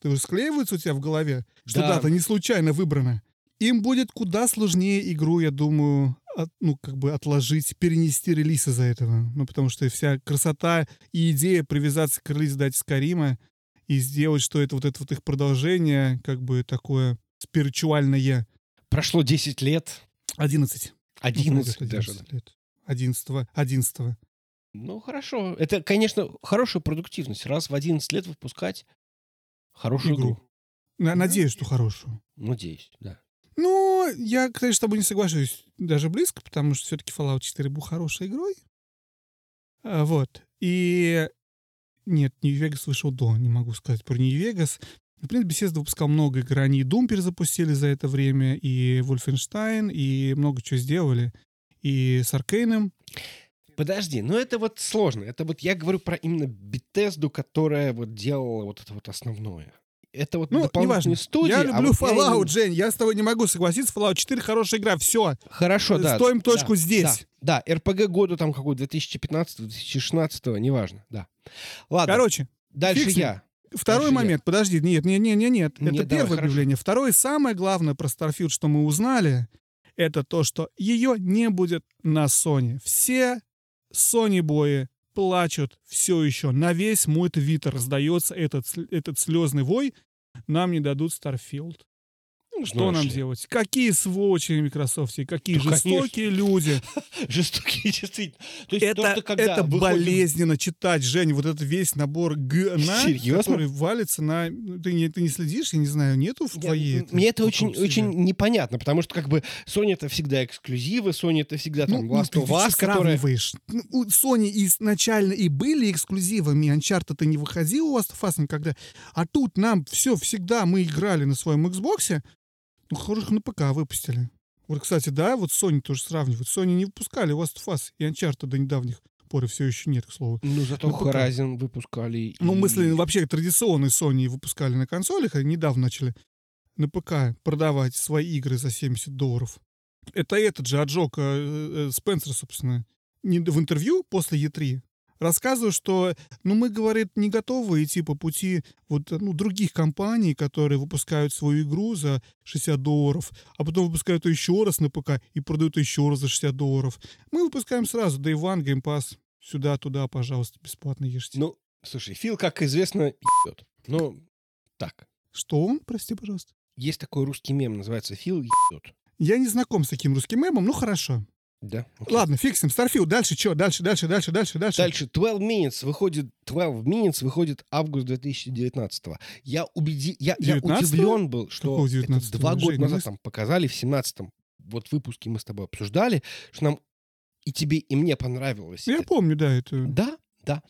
Ты уже склеивается у тебя в голове, что Да. дата не случайно выбрана. Им будет куда сложнее игру, я думаю, от- ну, как бы отложить, перенести релиз из-за этого. Ну, потому что вся красота и идея привязаться к релизу дате Скарима и сделать, что это вот это вот их продолжение, как бы такое спиритуальное. Прошло 10 лет. 11. Ну, 11 правда, даже. 11 лет. 11, 11. Ну, хорошо. Это, конечно, хорошая продуктивность. Раз в 11 лет выпускать хорошую игру. Игру. На- Надеюсь, что хорошую. Надеюсь, да. Ну, я, конечно, с тобой не соглашусь даже близко, потому что все-таки Fallout 4 был хорошей игрой. А, вот. И нет, Vegas вышел до, не могу сказать про Vegas. В принципе, Bethesda выпускал много игр. Они и Doom перезапустили за это время, и Wolfenstein, и много чего сделали. И с Аркейном. Подожди, ну это вот сложно. Это вот я говорю про именно Бетезду, которая вот делала вот это вот основное. Это вот Ну, неважно. дополнительные студии. я а люблю вот я Fallout, именно- Жень. Я с тобой не могу согласиться. Fallout 4 хорошая игра. Все. Хорошо, да. Ставим да, точку здесь. Да, да, РПГ года там какой 2015-2016, неважно, да. Ладно, Короче, дальше ним. я. Второй я. момент, подожди, нет, нет, нет, нет, нет. Нет, это давай, первое хорошо. объявление. Второе, самое главное про Starfield, что мы узнали, это то, что ее не будет на Sony. Все Sony бои плачут все еще. На весь мой твиттер раздается этот, этот слезный вой. Нам не дадут Starfield. Ну, Что знаешь нам ли. делать? Какие сволочи Microsoft, какие Да, конечно. жестокие люди. Жестокие, действительно. То есть Это, то, когда это выходит- болезненно читать, Жень, вот этот весь набор ГНА, Серьезно? который валится на... ну, Ты не, ты не следишь, я не знаю, нету в Я- твоей... этой Мне это очень, себя? очень непонятно, потому что как бы Sony это всегда эксклюзивы, Sony это всегда там Ну, Last ты- of ты Us? Ну, У Sony изначально и были эксклюзивами, Uncharted не выходил у Last of Us никогда, а тут нам все всегда мы играли на своем Xbox, ну, хороших на ПК выпустили. Вот, кстати, да, вот Sony тоже сравнивают. Sony не выпускали Last of Us и Uncharted до недавних пор, и все еще нет, к слову. Ну, зато на ПК. Horizon выпускали. Ну, и- мысли вообще традиционные Sony выпускали на консолях, а недавно начали на ПК продавать свои игры за 70 долларов. Это этот же отжег э, э, Спенсер, собственно, не- в интервью после E3 рассказываю, что, ну, мы, говорит, не готовы идти по пути вот, ну, других компаний, которые выпускают свою игру за 60 долларов, а потом выпускают ее еще раз на ПК и продают ее еще раз за 60 долларов. Мы выпускаем сразу Day One, Game Pass, сюда-туда, пожалуйста, бесплатно ешьте. Ну, слушай, Фил, как известно, ебет. Ну, так. Что он? Прости, пожалуйста. Есть такой русский мем, называется Фил ебет. Я не знаком с таким русским мемом, ну хорошо. Да? Окей. Ладно, фиксим. Starfield, дальше что? Дальше, дальше, дальше, дальше, дальше. Дальше 12 Minutes выходит 12 Minutes выходит август 2019 Я убеди я, я 19-го? удивлен был, что это 19-го? два года назад там показали в 17-м вот выпуске мы с тобой обсуждали, что нам и тебе и мне понравилось. Я это. помню, да, это... Да, да.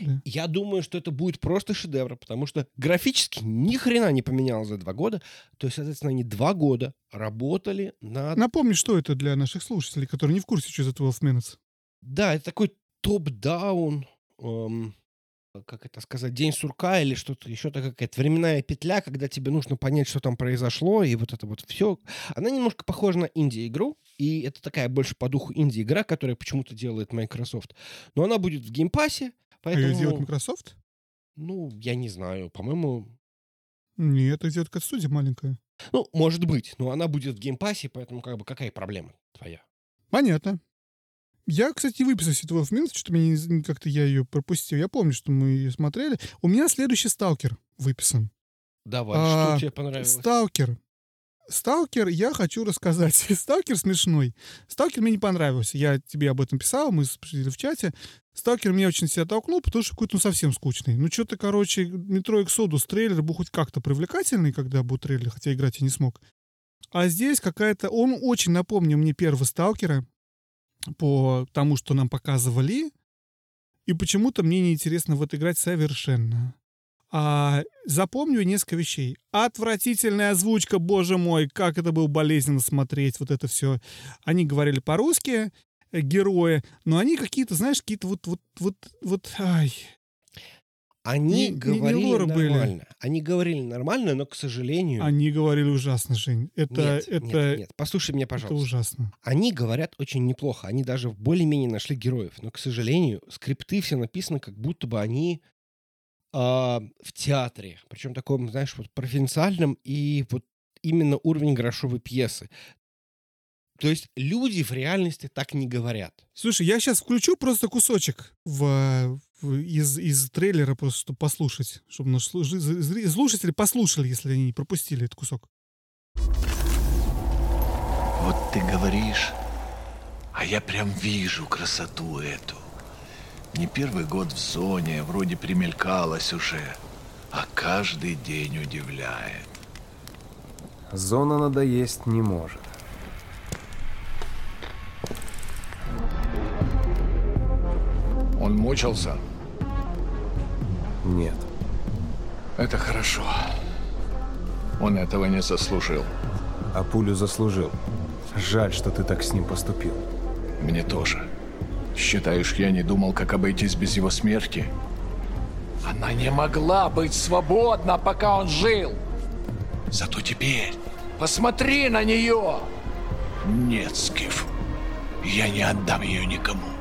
Да. Я думаю, что это будет просто шедевр, потому что графически ни хрена не поменялось за два года. То есть, соответственно, они два года работали над... Напомни, что это для наших слушателей, которые не в курсе, что за 12 Minutes. Да, это такой top-down, эм, как это сказать, день сурка или что-то еще, такая какая-то временная петля, когда тебе нужно понять, что там произошло, и вот это вот все. Она немножко похожа на инди-игру, и это такая больше по духу инди-игра, которая почему-то делает Microsoft. Но она будет в Game Pass е, А ее делает поэтому, Microsoft? ну, я не знаю, по-моему, Нет, это делает какая-то студия маленькая. ну, может быть, но она будет в Game Pass е, поэтому как бы какая проблема твоя? Понятно. Я, кстати, выписал себе в минус, что-то мне не- как-то я ее пропустил. Я помню, что мы ее смотрели. У меня следующий сталкер выписан. Давай, А, что тебе понравилось? Сталкер. Сталкер, я хочу рассказать. Сталкер смешной. Сталкер мне не понравился. Я тебе об этом писал, мы обсудили в чате. Сталкер меня очень себя толкнул, потому что какой-то ну, совсем скучный. Ну, что-то, короче, Метро Exodus трейлер был хоть как-то привлекательный, когда был трейлер, хотя играть я не смог. А здесь какая-то... Он очень напомнил мне первого Сталкера по тому, что нам показывали. И почему-то мне неинтересно в это играть совершенно. А, запомню несколько вещей. Отвратительная озвучка, боже мой, как это было болезненно смотреть, вот это все. Они говорили по-русски, э, герои, но они какие-то, знаешь, какие-то вот, вот, вот, вот, ай. Они не- не говорили были. нормально. Они говорили нормально, но, к сожалению... Они говорили ужасно, Жень. Это, Нет, это, нет, нет. Послушай меня, это пожалуйста. ужасно. Они говорят очень неплохо. Они даже более-менее нашли героев. Но, к сожалению, скрипты все написаны, как будто бы они а, в театре. Причем таком, знаешь, вот провинциальном и вот именно уровень грошовой пьесы. То есть люди в реальности так не говорят. Слушай, я сейчас включу просто кусочек в- из, из трейлера, просто чтобы послушать, чтобы наши слушатели послушали, если они не пропустили этот кусок. Вот ты говоришь, а я прям вижу красоту эту. Не первый год в зоне, вроде примелькалась уже, а каждый день удивляет. Зона надоесть не может. Он мучился? Нет. Это хорошо. Он этого не заслужил. А пулю заслужил. Жаль, что ты так с ним поступил. Мне тоже. Считаешь, я не думал, как обойтись без его смерти? Она не могла быть свободна, пока он жил. Зато теперь посмотри на нее. Нет, Скиф, я не отдам ее никому.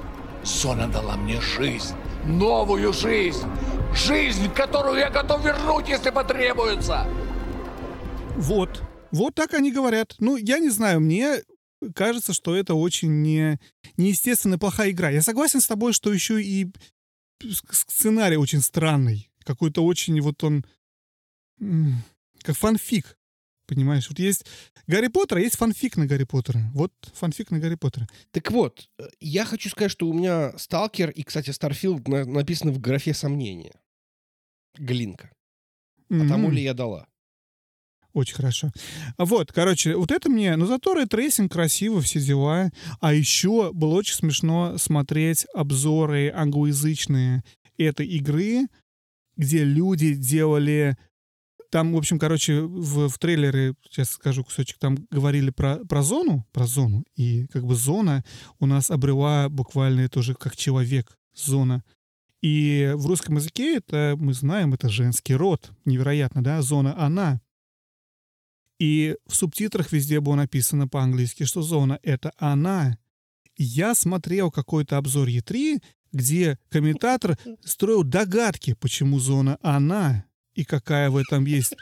Зона дала мне жизнь, новую жизнь. Жизнь, которую я готов вернуть, если потребуется. Вот. Вот так они говорят. Ну, я не знаю, мне кажется, что это очень не, неестественно плохая игра. Я согласен с тобой, что еще и сценарий очень странный. Какой-то очень вот он... Как фанфик. Понимаешь? Вот есть Гарри Поттер, а есть фанфик на Гарри Поттера. Вот фанфик на Гарри Поттера. Так вот, э, я хочу сказать, что у меня Сталкер и, кстати, Starfield на- написаны в графе сомнения. Глинка. А тому Мгм. ли я дала? Очень хорошо. Вот, короче, вот это мне... Ну, зато ray tracing красиво, все дела. А еще было очень смешно смотреть обзоры англоязычные этой игры, где люди делали... Там, в общем, короче, в, в трейлере, сейчас скажу кусочек, там говорили про, про зону, про зону, и как бы зона у нас обрела буквально тоже как человек, зона. И в русском языке это, мы знаем, это женский род. Невероятно, да? Зона «она». И в субтитрах везде было написано по-английски, что зона — это она. Я смотрел какой-то обзор Е3, где комментатор строил догадки, почему зона она, и какая в этом есть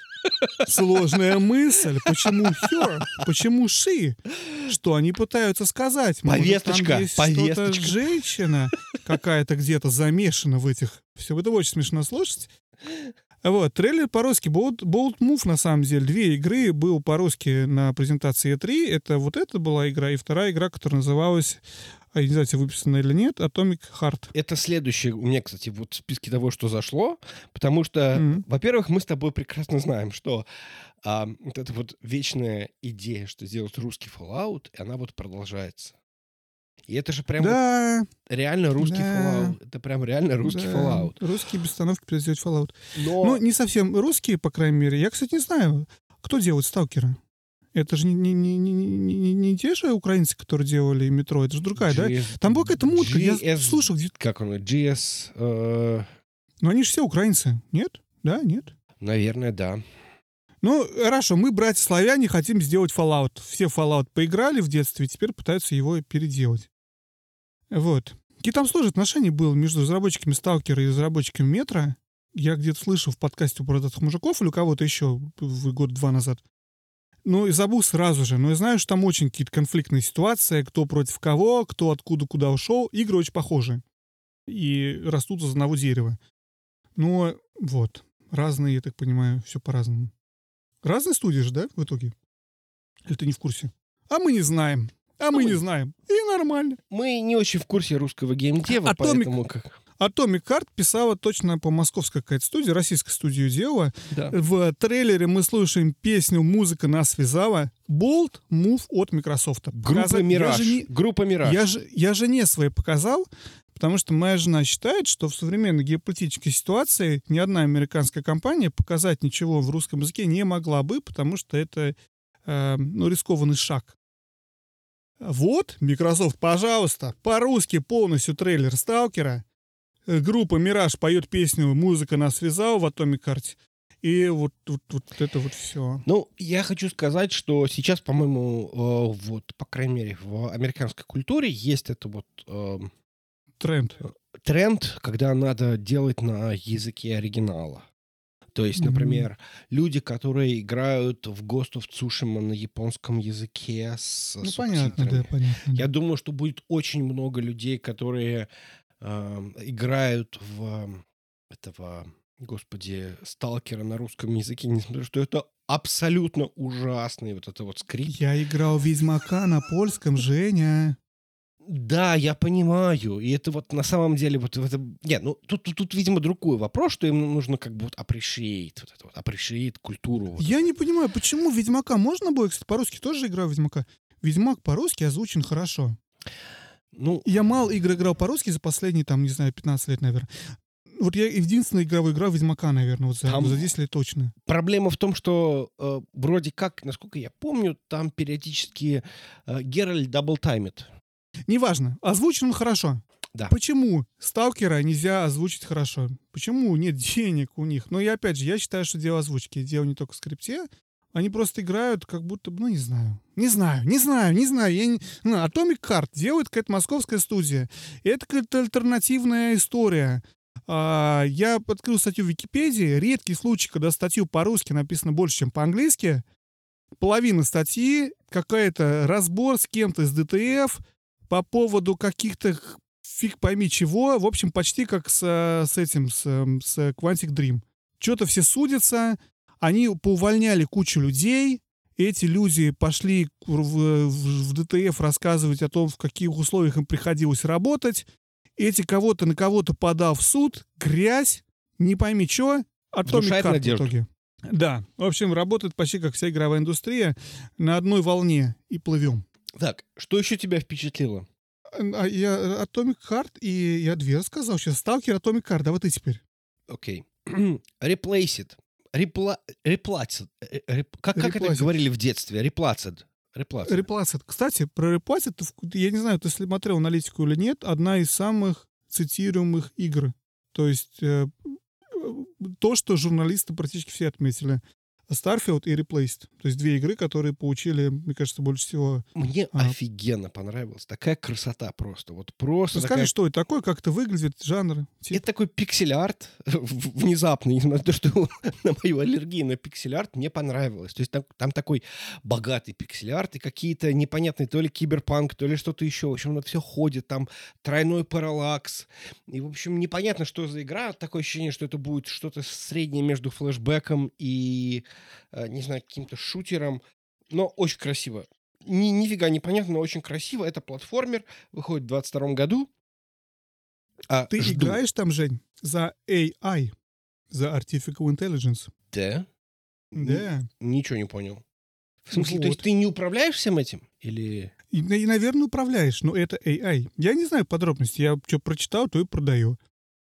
сложная мысль, почему her, почему she, что они пытаются сказать. Может, Повесточка, там есть что-то повесточка. женщина какая-то где-то замешана в этих... Все это очень смешно слушать. Вот, трейлер по-русски. Bold, Bold Move, на самом деле. Две игры был по-русски на презентации E3. Это вот эта была игра, и вторая игра, которая называлась, а, не знаю, тебе выписана или нет, Atomic Heart. Это следующее у меня, кстати, вот в списке того, что зашло, потому что, Мгм. во-первых, мы с тобой прекрасно знаем, что а, вот эта вот вечная идея, что сделать русский Fallout, и она вот продолжается. И это же прям вот да, реально русский да, Fallout. Это прям реально русский да, Fallout. Русские без остановки сделать Fallout. Но Ну, не совсем русские, по крайней мере. Я, кстати, не знаю, кто делает Сталкера. Это же не, не, не, не, не- не- те же украинцы, которые делали метро, это же другая, да? GS Там была какая-то мутка, я GS слушал, где... Как он? GS... э, Но они же все украинцы, нет? Да, нет? наверное, да. Ну, хорошо, мы, братья-славяне, хотим сделать Fallout. Все Fallout поиграли в детстве, теперь пытаются его переделать. Вот. Какие там сложные отношения было между разработчиками Сталкера и разработчиками Метро? Я где-то слышал в подкасте у бородатых мужиков или у кого-то еще год-два назад. Ну, и забыл сразу же. Но я знаю, что там очень какие-то конфликтные ситуации, кто против кого, кто откуда куда ушел. Игры очень похожи. И растут из одного дерева. Но вот, разные, я так понимаю, все по-разному. Разные студии же, да, в итоге? Или ты не в курсе? А мы не знаем. А мы не знаем. И нормально. Мы не очень в курсе русского геймдева, Atomic- поэтому как... Atomic Heart писала точно по московской какая-то студия, российская студия делала. Да. В трейлере мы слушаем песню «Музыка нас связала». Bolt Move от Microsoft. Группа Показать- Мираж. Я, же не- Группа Мираж. я, же, я жене своей показал, потому что моя жена считает, что в современной геополитической ситуации ни одна американская компания показать ничего в русском языке не могла бы, потому что это э, ну, рискованный шаг. Вот, Microsoft, пожалуйста, по-русски полностью трейлер Сталкера. Э, Группа «Мираж» поет песню «Музыка нас связала» в Atomic Heart. И вот, вот, вот это вот все. Ну, я хочу сказать, что сейчас, по-моему, э, вот, по крайней мере, в американской культуре есть это вот э, Тренд. тренд, когда надо делать на языке оригинала. То есть, например, люди, которые играют в Ghost of Tsushima на японском языке с Ну, понятно, да, субтитрами. понятно. Я думаю, что будет очень много людей, которые играют в этого, господи, сталкера на русском языке, несмотря что это абсолютно ужасный вот это вот скрипт. Я играл Ведьмака на польском, Женя. Да, я понимаю. И это вот на самом деле вот в этом... Нет, ну тут, тут, тут, видимо, другой вопрос, что им нужно как бы вот appreciate, вот это вот, appreciate культуру. вот. Я не понимаю, почему Ведьмака можно было, кстати, по-русски тоже играю Ведьмака. Ведьмак по-русски озвучен хорошо. Ну, Я мало игр играл по-русски за последние, там, не знаю, 15 лет, наверное. Вот я единственная игровая игра Ведьмака, наверное, вот за, Там- за 10 лет точно. проблема в том, что э, вроде как, насколько я помню, там периодически э, Геральт даблтаймит. Неважно, озвучен он хорошо. Да. Почему Сталкера нельзя озвучить хорошо? Почему нет денег у них? Но я опять же, я считаю, что дело озвучки. Дело не только в скрипте. Они просто играют как будто, ну, не знаю. Не знаю, не знаю, не знаю. Я не... Ну, Atomic Heart делает какая-то московская студия. Это какая-то альтернативная история. А, я открыл статью в Википедии. Редкий случай, когда статью по-русски написано больше, чем по-английски. Половина статьи какая-то разбор с кем-то из ДТФ по поводу каких-то фиг пойми чего. В общем, почти как с, э, с этим, с, эм, с Quantic Dream. Что-то все судятся, они поувольняли кучу людей, эти люди пошли в, в- в ДТФ рассказывать о том, в каких условиях им приходилось работать. Эти кого-то на кого-то подал в суд, грязь, не пойми что, Atomic Heart в итоге. Да, в общем, работает почти как вся игровая индустрия на одной волне и плывем. Так, что еще тебя впечатлило? А я Atomic Heart и я две рассказал сейчас. Сталкер, Atomic Heart, давай ты теперь. Окей. Replace it. Репла... Replaced. Э, э, реп- Как, как это говорили в детстве? Replaced. Replaced. Replaced. Кстати, про Replaced, я не знаю, ты смотрел аналитику или нет, одна из самых цитируемых игр. То есть э, то, что журналисты практически все отметили. Starfield и Replaced. То есть две игры, которые получили, мне кажется, больше всего. Мне А. офигенно понравилось. Такая красота просто. Вот просто Расскажи, такая... что это такое, как это выглядит, жанр. тип. Это такой пиксель-арт в- внезапно, несмотря на то, что на мою аллергию на пиксель-арт мне понравилось. То есть там, там такой богатый пиксель-арт и какие-то непонятные то ли киберпанк, то ли что-то еще. В общем, оно все ходит, там тройной параллакс. И, в общем, непонятно, что за игра. Такое ощущение, что это будет что-то среднее между флешбеком и, не знаю, каким-то шутером. Но очень красиво. Ни, нифига непонятно, но очень красиво. Это платформер, выходит в 22 году. А, Ты жду. играешь там, Жень, за AI, за Artificial Intelligence. Да? Да. Ничего не понял. В смысле, то есть Вот. ты не управляешь всем этим? Или... И, и, наверное, управляешь, но это AI. Я не знаю подробностей. Я что прочитал, то и продаю.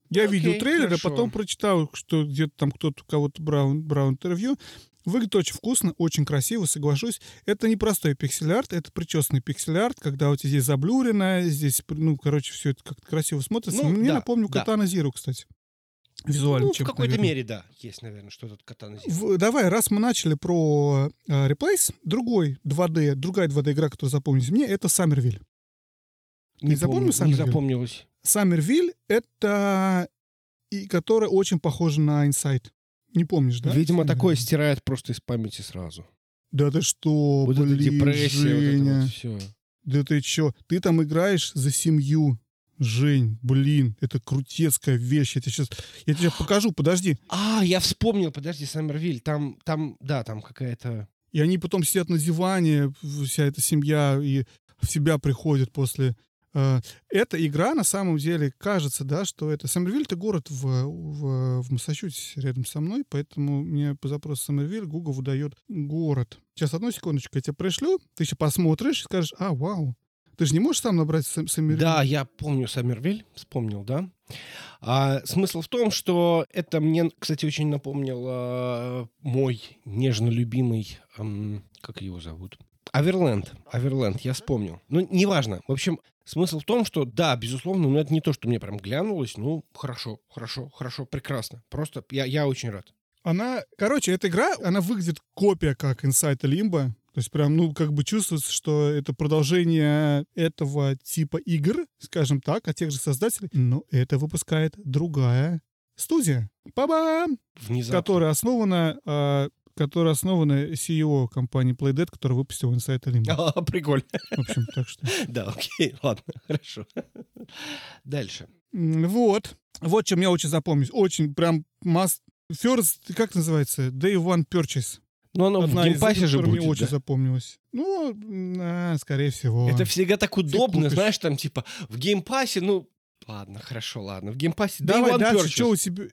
Я Окей, видел трейлер, хорошо. а потом прочитал, что где-то там кто-то кого-то брал, брал интервью. Выглядит очень вкусно, очень красиво, соглашусь. Это не простой пиксель-арт, это причесанный пиксель-арт, когда у тебя здесь заблюрено, здесь, ну, короче, все это как-то красиво смотрится. Ну, Мне да, напомнил да. Катана Зиру, кстати. Визуально Ну, в какой-то наверное. мере, да. Есть, наверное, что-то катана В- давай, раз мы начали про э, Replace, другой 2D, другая 2D игра, которая запомнилась мне, это Саммервиль. Не, запомнил помню, не запомнилось. Саммервиль — это... И которая очень похожа на Inside. Не помнишь, да? Видимо, такое стирает просто из памяти сразу. Да ты что, Вот блин, эта депрессия, вот это вот все. Да ты чё? Ты там играешь за семью. Жень, блин, это крутецкая вещь. Я тебе сейчас, я тебе покажу, подожди. А, я вспомнил, подожди, Саммервиль, там, там, да, там какая-то... И они потом сидят на диване, вся эта семья, и в себя приходят после... э, Эта игра, на самом деле, кажется, да, что это... Сомервиль — это город в, в, в Массачусетсе рядом со мной, поэтому мне по запросу Сомервиль Google выдает город. Сейчас, одну секундочку, я тебе пришлю, ты еще посмотришь и скажешь, а, вау. Ты же не можешь сам набрать Сомервиль? Да, я помню Саммервиль, вспомнил, да. А, смысл в том, что это мне, кстати, очень напомнило мой нежно любимый, эм, как его зовут? Аверленд. Аверленд, я вспомнил. Ну, неважно. В общем, смысл в том, что да, безусловно, но это не то, что мне прям глянулось. Ну, хорошо, хорошо, хорошо, прекрасно. Просто я, я очень рад. Она, короче, эта игра, она выглядит копия как Inside Limbo. То есть прям, ну, как бы чувствуется, что это продолжение этого типа игр, скажем так, от тех же создателей. Но это выпускает другая студия. Па-бам! Внезапно. Которая основана, а, которая основана CEO компании Playdead, которая выпустила Inside Limbo. А, прикольно. В общем, так что... Да, окей, ладно, хорошо. Дальше. Вот. Вот чем я очень запомнюсь. Очень прям must... First, как называется? Day One Purchase. Ну, оно в Одна из Game Pass е же будет, мне очень да? запомнилась. Ну, а, скорее всего. Это всегда так удобно, знаешь, там типа в Game Pass е, ну, ладно, хорошо, ладно, в геймпассе Day Давай One дальше. Что у тебя?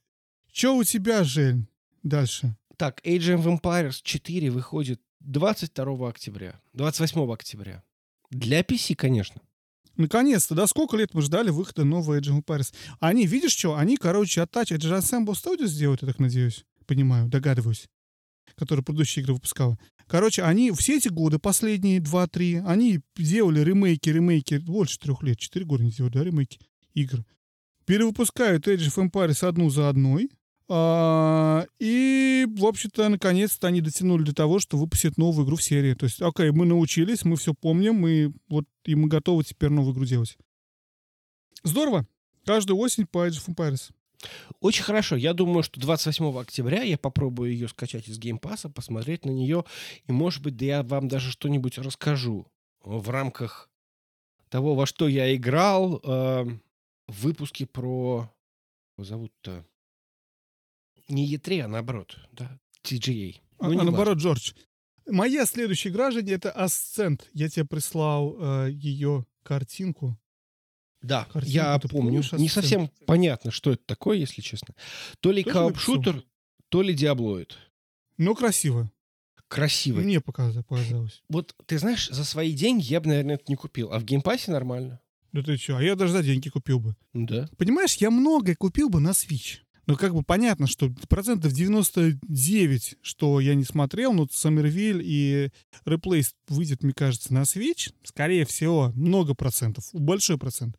Что у тебя, Жень? Дальше. Так, Age of Empires 4 выходит 22 октября, 28 октября. Для PC, конечно. Наконец-то, да? Сколько лет мы ждали выхода нового Age of Empires? Они, видишь что? Они, короче, оттач... Это же Ensemble Studios сделают, я так надеюсь. Понимаю, догадываюсь. Которая предыдущие игры выпускала. Короче, они все эти годы, последние 2-3, они делали ремейки, ремейки, больше трех лет, 4 года не делали, да, ремейки игр. Перевыпускают Age of Empires одну за одной. А, и, в общем-то, наконец-то они дотянули до того, что выпустят новую игру в серии. То есть, окей, мы научились, мы все помним, мы вот и мы готовы теперь новую игру делать. Здорово. Каждую осень по Age of Empires. Очень хорошо. Я думаю, что 28 октября я попробую ее скачать из Game Pass а, посмотреть на нее, и, может быть, да я вам даже что-нибудь расскажу в рамках того, во что я играл э, в про... Зовут-то... Не E3, а наоборот, да, TGA. А, Ну, а не наоборот, Джордж. Моя следующая игра, Женя, это Ascent. Я тебе прислал э, ее картинку. Да, Картинку я помню. Не совсем понятно, что это такое, если честно. То ли кауп-шутер, то ли диаблоид. Но красиво. Красивый. Мне показалось. показалось. Вот ты знаешь, за свои деньги я бы, наверное, это не купил. А в Game Pass е нормально. Да ты что? А я даже за деньги купил бы. Да. Понимаешь, я многое купил бы на Switch. Ну, как бы понятно, что процентов 99, что я не смотрел, но Сомервиль и Replaced выйдет, мне кажется, на Switch. Скорее всего, много процентов, большой процент.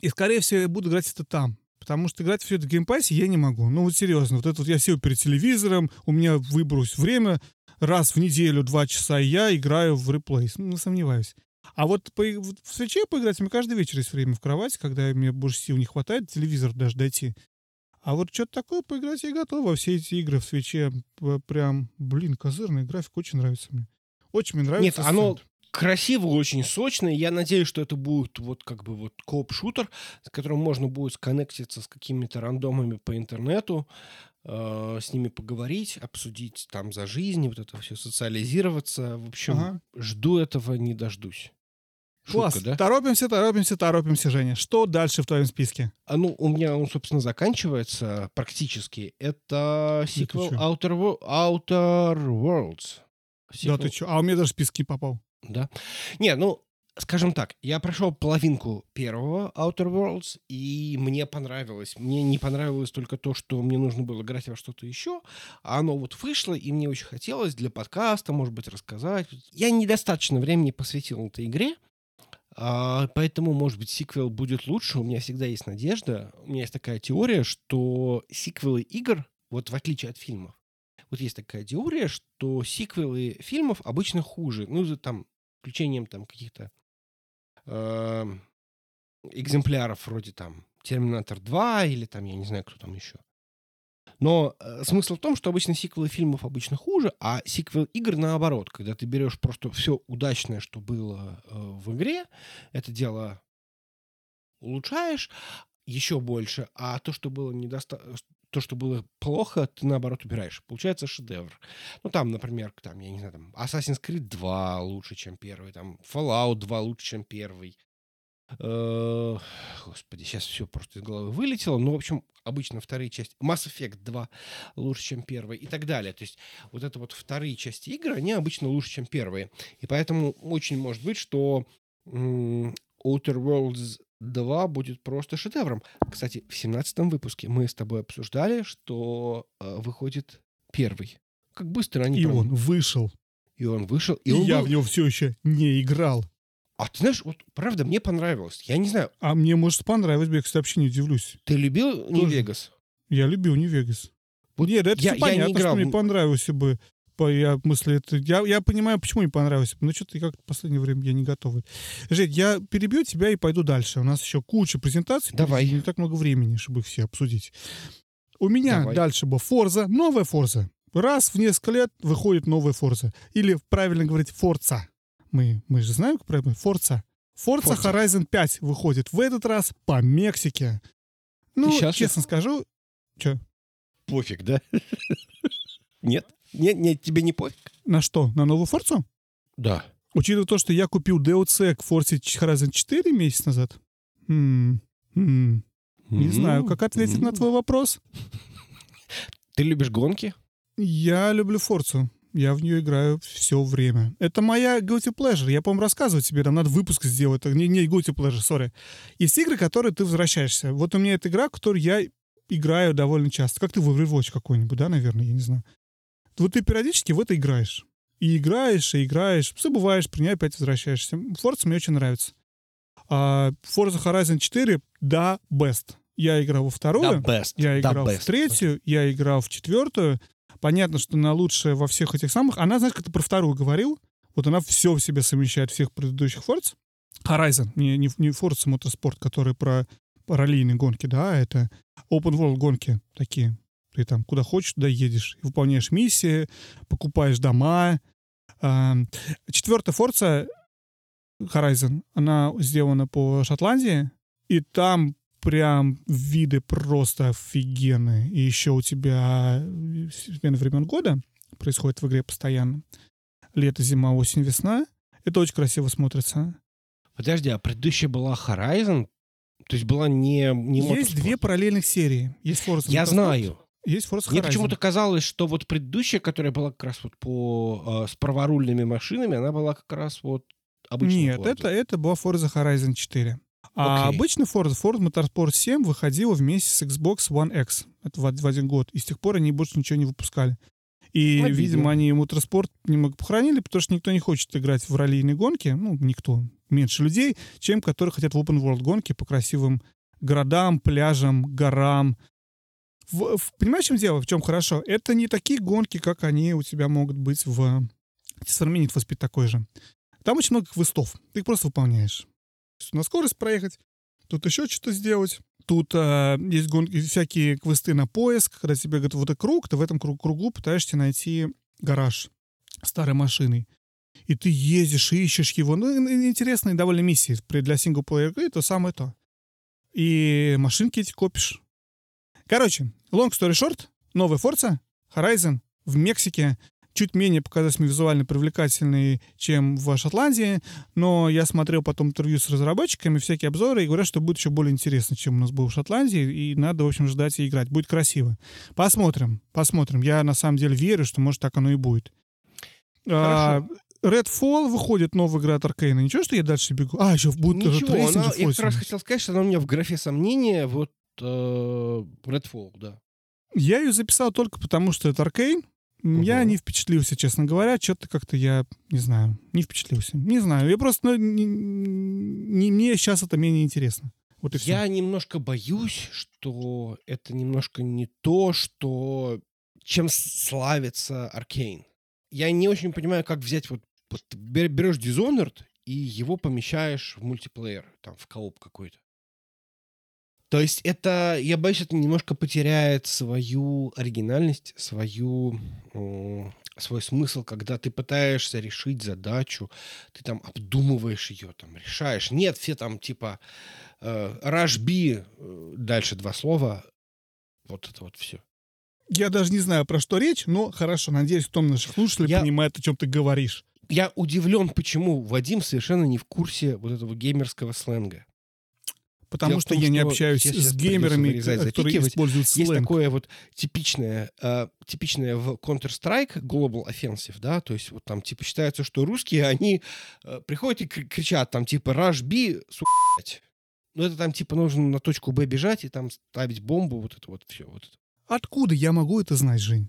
И, скорее всего, я буду играть это там. Потому что играть все это в Game Pass е я не могу. Ну, вот серьезно. Вот это вот я сел перед телевизором, у меня выбрось время, раз в неделю, два часа, я играю в Replace. Ну, не сомневаюсь. А вот по, в свече поиграть меня каждый вечер есть время в кровати, когда мне больше сил не хватает, телевизор даже дойти. А вот что-то такое поиграть я готов. Во все эти игры в свече прям, блин, козырный график очень нравится мне. Очень мне нравится. Нет, оно красиво, очень сочно. Я надеюсь, что это будет вот как бы вот коп-шутер, с которым можно будет сконнектиться с какими-то рандомами по интернету, э, с ними поговорить, обсудить там за жизнь, вот это все, социализироваться. В общем, Ага. жду этого, не дождусь. Класс. Шутка, да? Торопимся, торопимся, торопимся, Женя. Что дальше в твоем списке? А ну, у меня он, собственно, заканчивается практически. Это сиквел чё? Outer, Outer Worlds. Да Сиквел- ты что? А у меня даже в списки попал. Да. Не, ну, скажем так, я прошел половинку первого Outer Worlds, и мне понравилось. Мне не понравилось только то, что мне нужно было играть во что-то еще, а оно вот вышло, и мне очень хотелось для подкаста, может быть, рассказать. Я недостаточно времени посвятил этой игре, а, поэтому, может быть, сиквел будет лучше. У меня всегда есть надежда. У меня есть такая теория, что сиквелы игр, вот в отличие от фильмов, вот есть такая теория, что сиквелы фильмов обычно хуже. Ну, за там исключением там каких-то эм, экземпляров вроде там Терминатор 2 или там, я не знаю, кто там еще. Но э, смысл в том, что обычно сиквелы фильмов обычно хуже, а сиквел игр наоборот. Когда ты берешь просто все удачное, что было э, в игре, это дело улучшаешь еще больше, а то, что было недостаточно то, что было плохо, ты наоборот убираешь. Получается шедевр. Ну, там, например, там, я не знаю, там, Assassin's Creed 2 лучше, чем первый, там, Fallout 2 лучше, чем первый. Э, Господи, сейчас все просто из головы вылетело. Ну, в общем, обычно вторые части... Mass Effect 2 лучше, чем первый и так далее. То есть вот это вот вторые части игр, они обычно лучше, чем первые. И поэтому очень может быть, что Outer Worlds 2 будет просто шедевром. Кстати, в 17 выпуске мы с тобой обсуждали, что э, выходит первый. Как быстро они И прям- он вышел. И он вышел. И, И, он я был- в него все еще не играл. А ты знаешь, вот правда, мне понравилось. Я не знаю, А мне, может, понравилось бы, я, кстати, вообще не удивлюсь. ты любил не Тоже. Вегас? Я любил не Вегас. Вот Нет, это я- всё я не понятно, играл. что мне понравился бы. По, я, в смысле, это, я, я понимаю, почему не понравился. Но что-то как-то в последнее время я не готов. Жень, я перебью тебя и пойду дальше. У нас еще куча презентаций. Давай. Не так много времени, чтобы их все обсудить. У меня Давай. дальше была Форза, новая Форза. Раз в несколько лет выходит новая Форза. Или правильно говорить Форца. Мы, мы же знаем, как правильно? Форца. Forza Forza. Horizon 5 выходит в этот раз по Мексике. Ну, честно скажу, что? Пофиг, да? Нет? Нет, нет, тебе не пофиг? На что? На новую Форцу? Да. Учитывая то, что я купил DLC к Forza Horizon 4 месяц назад, м, м, не знаю, как ответить на твой вопрос. Ты любишь гонки? Я люблю Форцу. Я в нее играю все время. Это моя guilty pleasure. Я, по-моему, рассказывал тебе, там надо выпуск сделать. Не, не guilty pleasure, сори. Есть игры, которые ты возвращаешься. Вот у меня эта игра, которую я играю довольно часто. Как ты в Overwatch какой-нибудь, да, наверное, я не знаю. Вот ты периодически в это играешь. И играешь, и играешь, забываешь, при ней опять возвращаешься. Forza мне очень нравится. А Forza Horizon 4, да, best. Я играл во вторую. best. Я Да играл best. в третью, я играл в четвертую. Понятно, что она лучшая во всех этих самых. Она, знаешь, как ты про вторую говорил, вот она все в себе совмещает всех предыдущих Forza. Horizon, не, не, не Forza Motorsport, который про параллельные гонки, да, а это open world гонки такие. Ты там куда хочешь, туда едешь. Выполняешь миссии, покупаешь дома. Четвертая Forza Horizon, она сделана по Шотландии, и там прям виды просто офигенные. И еще у тебя э, смена времен года происходит в игре постоянно. Лето, зима, осень, весна. Это очень красиво смотрится. Подожди, а предыдущая была Horizon? То есть была не, не Есть Motorsport? две параллельных серии. Есть Forza Я Motorsport, знаю. Есть Forza Мне Horizon. почему-то казалось, что вот предыдущая, которая была как раз вот по э, с праворульными машинами, она была как раз вот обычная. Нет, Forza. это, это была Forza Horizon 4. А Окей. обычно Forza, Ford Motorsport 7 выходила вместе с Xbox One X. Это в, в один год. И с тех пор они больше ничего не выпускали. И, Обидно. видимо, они Motorsport немного похоронили, потому что никто не хочет играть в раллийные гонки. Ну, никто. Меньше людей, чем которые хотят в open world гонки по красивым городам, пляжам, горам. В- в- понимаешь, в чем дело? В чем хорошо? Это не такие гонки, как они у тебя могут быть в... For Speed такой же. Там очень много квестов. Ты их просто выполняешь. На скорость проехать, тут еще что-то сделать. Тут а, есть гонки, всякие квесты на поиск, когда тебе говорят, вот это круг, ты в этом круг- кругу пытаешься найти гараж старой машиной. И ты ездишь, ищешь его. Ну, ин- ин- интересные довольно миссии. Для синглплеер это самое то. И машинки эти копишь. Короче, long story short, новая Forza, Horizon в Мексике чуть менее показалась мне визуально привлекательной, чем в Шотландии, но я смотрел потом интервью с разработчиками, всякие обзоры, и говорят, что будет еще более интересно, чем у нас было в Шотландии, и надо, в общем, ждать и играть. Будет красиво. Посмотрим, посмотрим. Я на самом деле верю, что, может, так оно и будет. А, Redfall выходит новая игра от Аркейна. Ничего, что я дальше бегу? А, еще будет Ничего, она- я как раз хотел сказать, что она у меня в графе сомнения, вот э, Redfall, да. Я ее записал только потому, что это Аркейн. Я не впечатлился, честно говоря. Что-то как-то я, не знаю, не впечатлился. Не знаю, я просто, ну, не, не- мне сейчас это менее интересно. Вот и все. Я немножко боюсь, что это немножко не то, что чем славится Аркейн. Я не очень понимаю, как взять вот, вот берешь Dishonored и его помещаешь в мультиплеер, там, в кооп какой-то. То есть это, я боюсь, это немножко потеряет свою оригинальность, свою, свой смысл, когда ты пытаешься решить задачу, ты там обдумываешь ее, там решаешь. Нет, все там типа э, B, э, дальше два слова, вот это вот все. Я даже не знаю, про что речь, но хорошо, надеюсь, кто наших слушателей Я- понимает, о чем ты говоришь. Я удивлен, почему Вадим совершенно не в курсе вот этого геймерского сленга. Потому что том, я не общаюсь с геймерами, которые используют Есть сленг. такое вот типичное, э, типичное в Counter-Strike Global Offensive, да, то есть вот там типа считается, что русские, они э, приходят и кри- кричат там типа Rush B, сука, блядь». Ну это там типа нужно на точку Б бежать и там ставить бомбу, вот это вот все. Вот это. Откуда я могу это знать, Жень?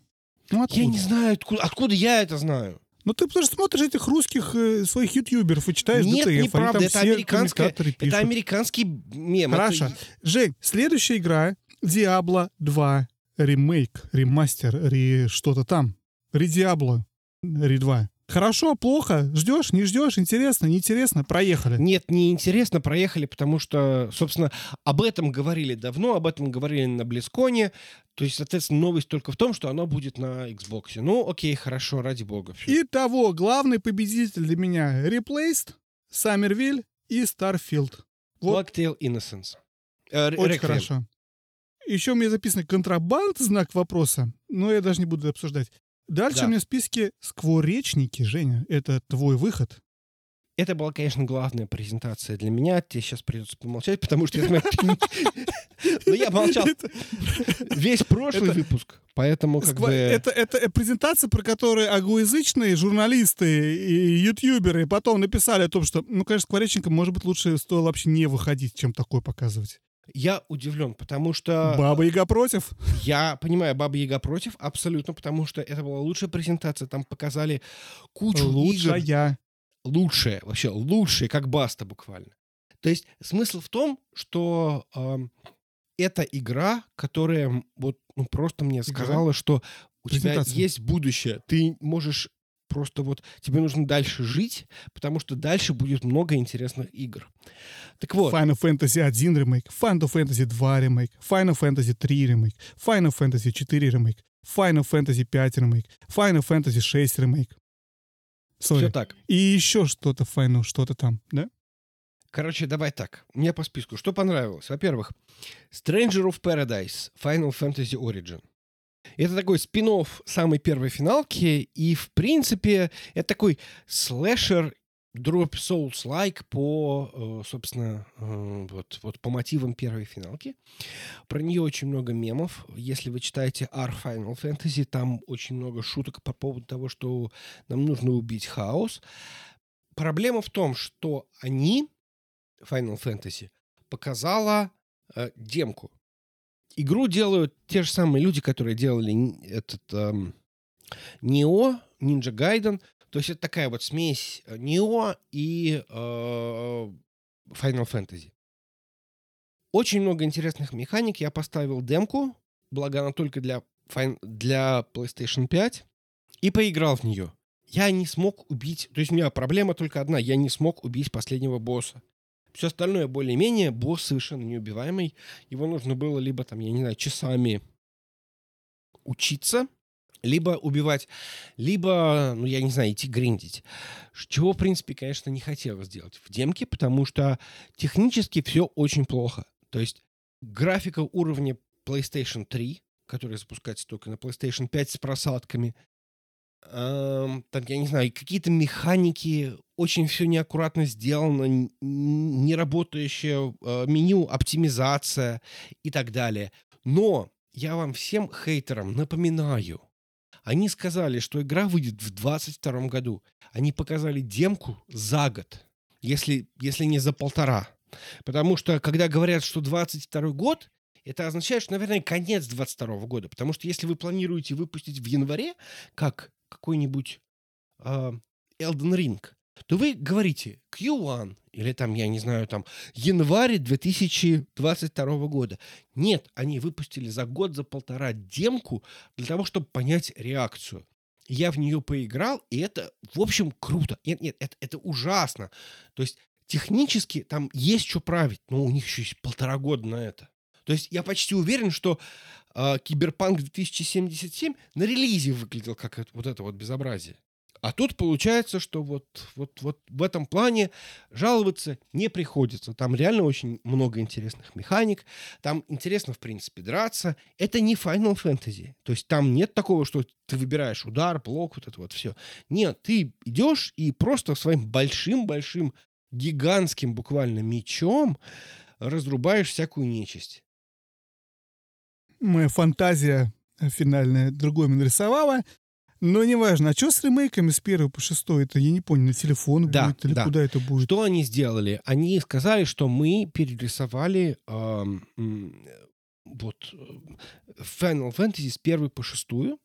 Ну откуда? Я не знаю, откуда, откуда я это знаю. Ну ты что смотришь этих русских э, своих ютуберов и читаешь Нет, ДТФ, неправда, это американская- Это американский мем. это Хорошо. и- Жень, следующая игра Diablo 2 ремейк, ремастер, ре что-то там. Ре Diablo, Ре 2. Хорошо, плохо? Ждешь, не ждешь? Интересно, неинтересно? Проехали. Нет, неинтересно, проехали, потому что, собственно, об этом говорили давно, об этом говорили на Близконе. То есть, соответственно, новость только в том, что она будет на Xbox. Ну, окей, хорошо, ради бога. всё. Итого, главный победитель для меня Replaced, Саммервиль и Starfield. вот. Blacktail Innocence. Э, Очень Requiem. хорошо. Еще у меня записано контрабанд, знак вопроса, но я даже не буду обсуждать. Дальше Да. у меня в списке скворечники, Женя. Это твой выход. Это была, конечно, главная презентация для меня. Тебе сейчас придется помолчать, потому что Но я молчал весь прошлый выпуск, поэтому как бы... это, это презентация, про которую агоязычные журналисты и ютуберы потом написали о том, что, ну, конечно, скворечникам, может быть, лучше стоило вообще не выходить, чем такое показывать. Я удивлен, потому что... Баба Яга против. Я понимаю, Баба Яга против, абсолютно, потому что это была лучшая презентация. Там показали кучу игр. Лучшая. Лучшая, вообще лучшая, как Баста буквально. То есть смысл в том, что эм, это игра, которая вот ну, просто мне Игра? сказала, что у тебя есть будущее. Ты можешь просто вот... Тебе нужно дальше жить, потому что дальше будет много интересных игр. Так вот. Final Fantasy 1 ремейк, Final Fantasy 2 ремейк, Final Fantasy 3 ремейк, Final Fantasy 4 ремейк, Final Fantasy 5 ремейк, Final Fantasy 6 ремейк. Все Sorry. так. И еще что-то Final, что-то там, да? Короче, давай так. Мне по списку. Что понравилось? Во-первых, Stranger of Paradise Final Fantasy Origin. Это такой спин самой первой финалки, и, в принципе, это такой слэшер Drop Souls-like по, э, собственно, э, вот, вот по мотивам первой финалки. Про нее очень много мемов. Если вы читаете R Final Fantasy, там очень много шуток по поводу того, что нам нужно убить хаос. Проблема в том, что они, Final Fantasy, показала э, демку. Игру делают те же самые люди, которые делали этот эм, Нео, Ninja Gaiden. То есть это такая вот смесь э, Нео и э, Final Fantasy. Очень много интересных механик. Я поставил демку, благо она только для, для PlayStation 5, и поиграл в нее. Я не смог убить... То есть у меня проблема только одна. Я не смог убить последнего босса. Все остальное более-менее. Босс совершенно неубиваемый. Его нужно было либо там, я не знаю, часами учиться, либо убивать, либо, ну, я не знаю, идти гриндить. Чего, в принципе, конечно, не хотелось сделать в демке, потому что технически все очень плохо. То есть графика уровня PlayStation 3, которая запускается только на PlayStation 5 с просадками, там, я не знаю, какие-то механики, очень все неаккуратно сделано, н- н- неработающее э, меню, оптимизация и так далее. Но я вам всем хейтерам напоминаю, они сказали, что игра выйдет в 2022 году. Они показали демку за год, если, если не за полтора. Потому что, когда говорят, что 22 год, это означает, что, наверное, конец 22 года. Потому что если вы планируете выпустить в январе, как какой-нибудь э, Elden Ring, то вы говорите Q1 или там, я не знаю, там январь 2022 года. Нет, они выпустили за год, за полтора демку для того, чтобы понять реакцию. Я в нее поиграл, и это, в общем, круто. Нет, нет, это, это ужасно. То есть технически там есть что править, но у них еще есть полтора года на это. То есть я почти уверен, что э, Киберпанк 2077 на релизе выглядел как это, вот это вот безобразие. А тут получается, что вот, вот, вот в этом плане жаловаться не приходится. Там реально очень много интересных механик. Там интересно, в принципе, драться. Это не Final Fantasy. То есть там нет такого, что ты выбираешь удар, блок, вот это вот все. Нет, ты идешь и просто своим большим-большим, гигантским буквально мечом разрубаешь всякую нечисть. Моя фантазия финальная другой нарисовала. Но неважно, а что с ремейками с первого по шестой? Это я не понял, на телефон Да, будет или да. куда это будет? Что они сделали? Они сказали, что мы перерисовали м, вот э, Final Fantasy с первой по шестую.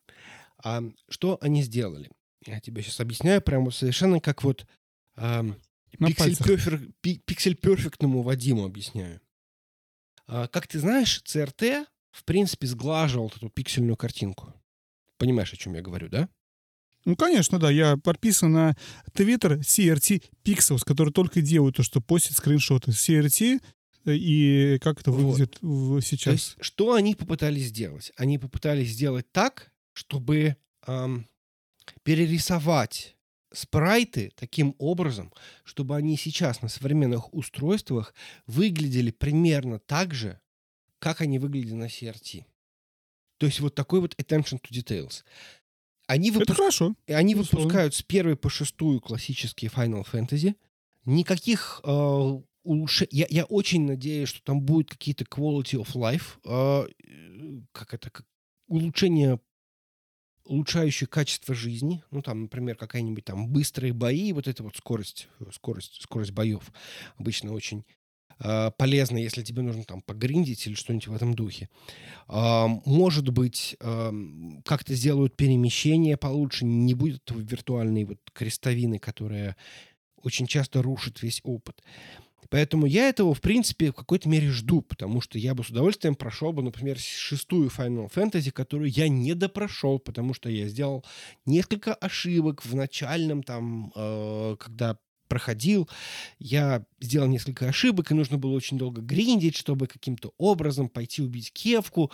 А что они сделали? Я тебе сейчас объясняю прямо совершенно как вот ам, На пиксель, пальцах. перфер- пи- пиксель перфектному Вадиму объясняю. А, как ты знаешь, CRT в принципе сглаживал вот эту пиксельную картинку. Понимаешь, о чем я говорю, да? Ну, конечно, да. Я подписан на Twitter CRT Pixels, который только делают то, что постит скриншоты. CRT э, и как это Вот. выглядит в- То сейчас. есть, что они попытались сделать? Они попытались сделать так, чтобы ам, перерисовать спрайты таким образом, чтобы они сейчас на современных устройствах выглядели примерно так же, как они выглядели на CRT. То есть вот такой вот attention to details. Они, Это выпуск- хорошо. они безусловно. выпускают с первой по шестую классические Final Fantasy. Никаких э, улучшений. Я, я очень надеюсь, что там будет какие-то quality of life, э, как это, как улучшение улучшающее качество жизни, ну там, например, какая-нибудь там быстрые бои, вот эта вот скорость, скорость, скорость боев обычно очень э, полезно, если тебе нужно там погриндить или что-нибудь в этом духе. А, Может быть, ам, как-то сделают перемещение получше, не будет виртуальной вот крестовины, которая очень часто рушит весь опыт. Поэтому я этого, в принципе, в какой-то мере жду, потому что я бы с удовольствием прошел бы, например, шестую Final Fantasy, которую я не допрошел, потому что я сделал несколько ошибок в начальном там, э, когда проходил, я сделал несколько ошибок, и нужно было очень долго гриндить, чтобы каким-то образом пойти убить Кевку.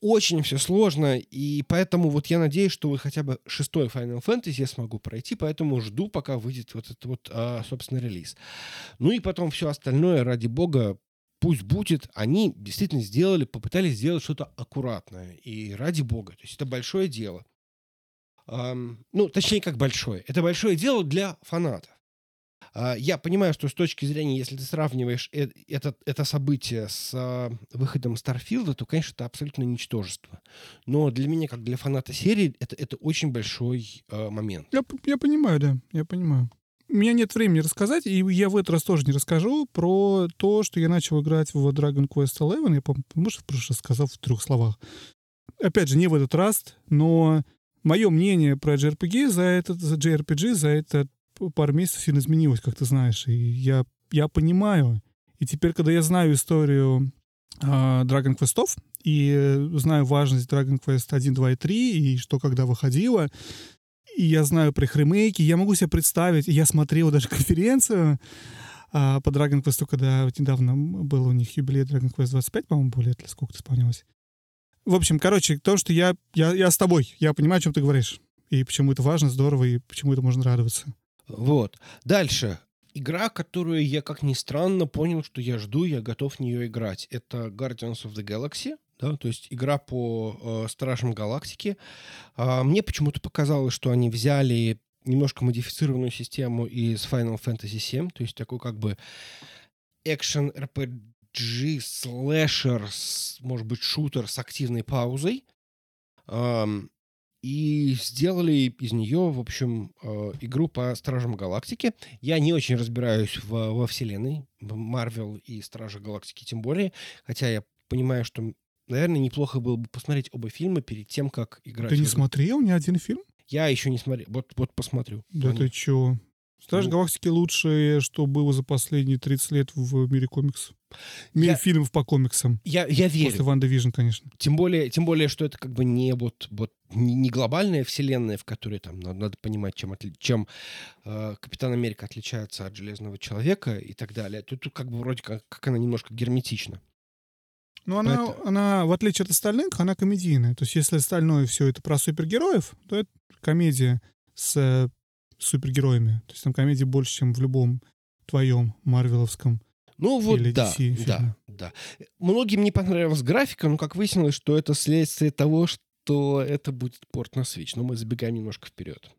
Очень все сложно, и поэтому вот я надеюсь, что вот хотя бы шестой Final Fantasy я смогу пройти, поэтому жду, пока выйдет вот этот вот, а, собственно, релиз. Ну и потом все остальное, ради бога, пусть будет, они действительно сделали, попытались сделать что-то аккуратное, и ради бога, то есть это большое дело. Ам, ну, точнее, как большое. Это большое дело для фанатов. А, Я понимаю, что с точки зрения, если ты сравниваешь это, это событие с а, выходом Старфилда, то, конечно, это абсолютно ничтожество. Но для меня, как для фаната серии, это, это очень большой а, момент. Я, я понимаю, да, я понимаю. У меня нет времени рассказать, и я в этот раз тоже не расскажу про то, что я начал играть в Dragon Quest XI. Я, по-моему, может, в прошлый раз сказал в трех словах. Опять же, не в этот раз, но мое мнение про JRPG за этот, за JRPG за это пару месяцев сильно изменилось, как ты знаешь. И я, я понимаю. И теперь, когда я знаю историю а, Dragon Quest'ов и э, знаю важность Dragon Quest 1, 2 и 3, и что когда выходило, и я знаю про их ремейки, я могу себе представить, и я смотрел даже конференцию а, по Dragon Quest, когда вот недавно был у них юбилей Dragon Quest 25, по-моему, было лет, сколько-то исполнялось. В общем, короче, то, что я, я, я с тобой, я понимаю, о чем ты говоришь, и почему это важно, здорово, и почему это можно радоваться. Вот. Дальше. Игра, которую я, как ни странно, понял, что я жду, я готов в нее играть. Это Guardians of the Galaxy. Да, то есть игра по э, Стражам Галактики. А, мне почему-то показалось, что они взяли немножко модифицированную систему из Final Fantasy VII, то есть такой как бы экшен RPG слэшер, может быть, шутер с активной паузой. Ам, и сделали из нее, в общем, э, игру по Стражам Галактики. Я не очень разбираюсь в, во вселенной, в Марвел и Стражи Галактики тем более, хотя я понимаю, что, наверное, неплохо было бы посмотреть оба фильма перед тем, как играть. Ты не смотрел ни один фильм? Я еще не смотрел. Вот, вот посмотрю. Да Они- ты чё? Страж Ну- Галактики лучшее, что было за последние 30 лет в мире комиксов. В мире Я- фильмов по комиксам. Я, я верю. После WandaVision, конечно. Тем более, тем более, что это как бы не вот, вот не, глобальная вселенная, в которой там надо, надо понимать, чем, отли- чем э, Капитан Америка отличается от Железного Человека и так далее. Тут, тут как бы вроде как, как она немножко герметична. Но она, Поэтому- она, в отличие от остальных, она комедийная. То есть, если остальное все это про супергероев, то это комедия с э, супергероями. То есть там комедии больше, чем в любом твоем марвеловском. Ну вот Или да, DC да, да. Многим не понравилась графика, но как выяснилось, что это следствие того, что это будет порт на Switch. Но мы забегаем немножко вперед.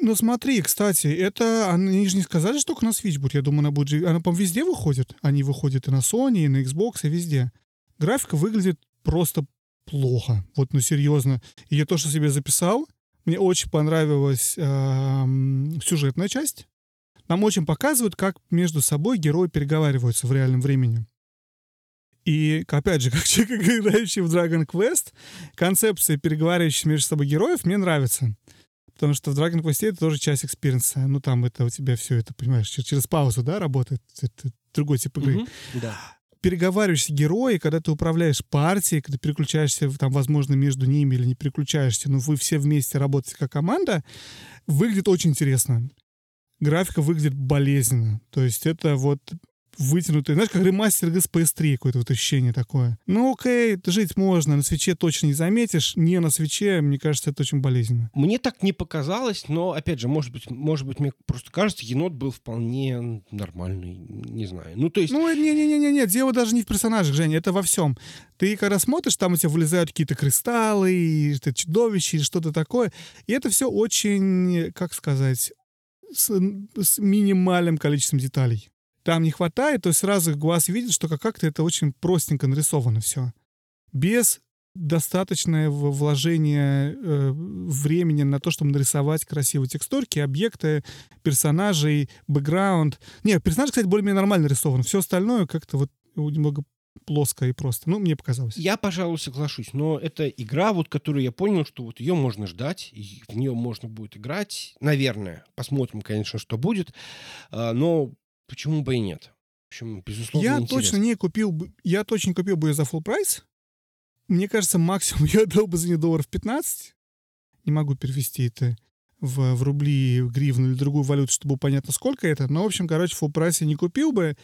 Ну смотри, кстати, это они же не сказали, что только на Switch будет. Я думаю, она будет... Она, по-моему, везде выходит. Они выходят и на Sony, и на Xbox, и везде. Графика выглядит просто плохо. Вот, ну серьезно. И я то, что себе записал, мне очень понравилась эм, сюжетная часть. Нам очень показывают, как между собой герои переговариваются в реальном времени. И, опять же, как человек, играющий в Dragon Quest, концепция переговаривающих между собой героев мне нравится. Потому что в Dragon Quest это тоже часть experience а. Ну, там это у тебя все это, понимаешь, чер- через паузу, да, работает. Это другой тип игры. Мгм, Да. Переговариваешься герои, когда ты управляешь партией, когда переключаешься, там, возможно, между ними или не переключаешься, но вы все вместе работаете как команда, выглядит очень интересно. Графика выглядит болезненно. То есть это вот вытянутый, знаешь, как ремастер с PS3, какое-то вот ощущение такое. Ну окей, жить можно, на свече точно не заметишь, не на свече, мне кажется, это очень болезненно. Мне так не показалось, но, опять же, может быть, может быть, мне просто кажется, енот был вполне нормальный, не знаю. Ну, то есть, Ну, не-не-не-не, дело даже не в персонажах, Женя, это во всем. Ты когда смотришь, там у тебя вылезают какие-то кристаллы, и это чудовище, или что-то такое. И это все очень, как сказать, с, с минимальным количеством деталей. Там не хватает, то есть сразу глаз видит, что как-то это очень простенько нарисовано все. Без достаточное вложение э, времени на то, чтобы нарисовать красивые текстурки, объекты, персонажей, бэкграунд. Не, персонаж, кстати, более-менее нормально нарисован. Все остальное как-то вот немного плоско и просто. Ну, мне показалось. я, пожалуй, соглашусь, но это игра, вот, которую я понял, что вот ее можно ждать, и в нее можно будет играть, наверное. Посмотрим, конечно, что будет, А, но почему бы и нет? В общем, безусловно, Я интересно. точно не купил бы, я точно купил бы ее за full прайс. Мне кажется, максимум я отдал бы за нее долларов 15. Не могу перевести это в, в рубли, в гривну или другую валюту, чтобы было понятно, сколько это. Но, в общем, короче, full прайс я не купил бы.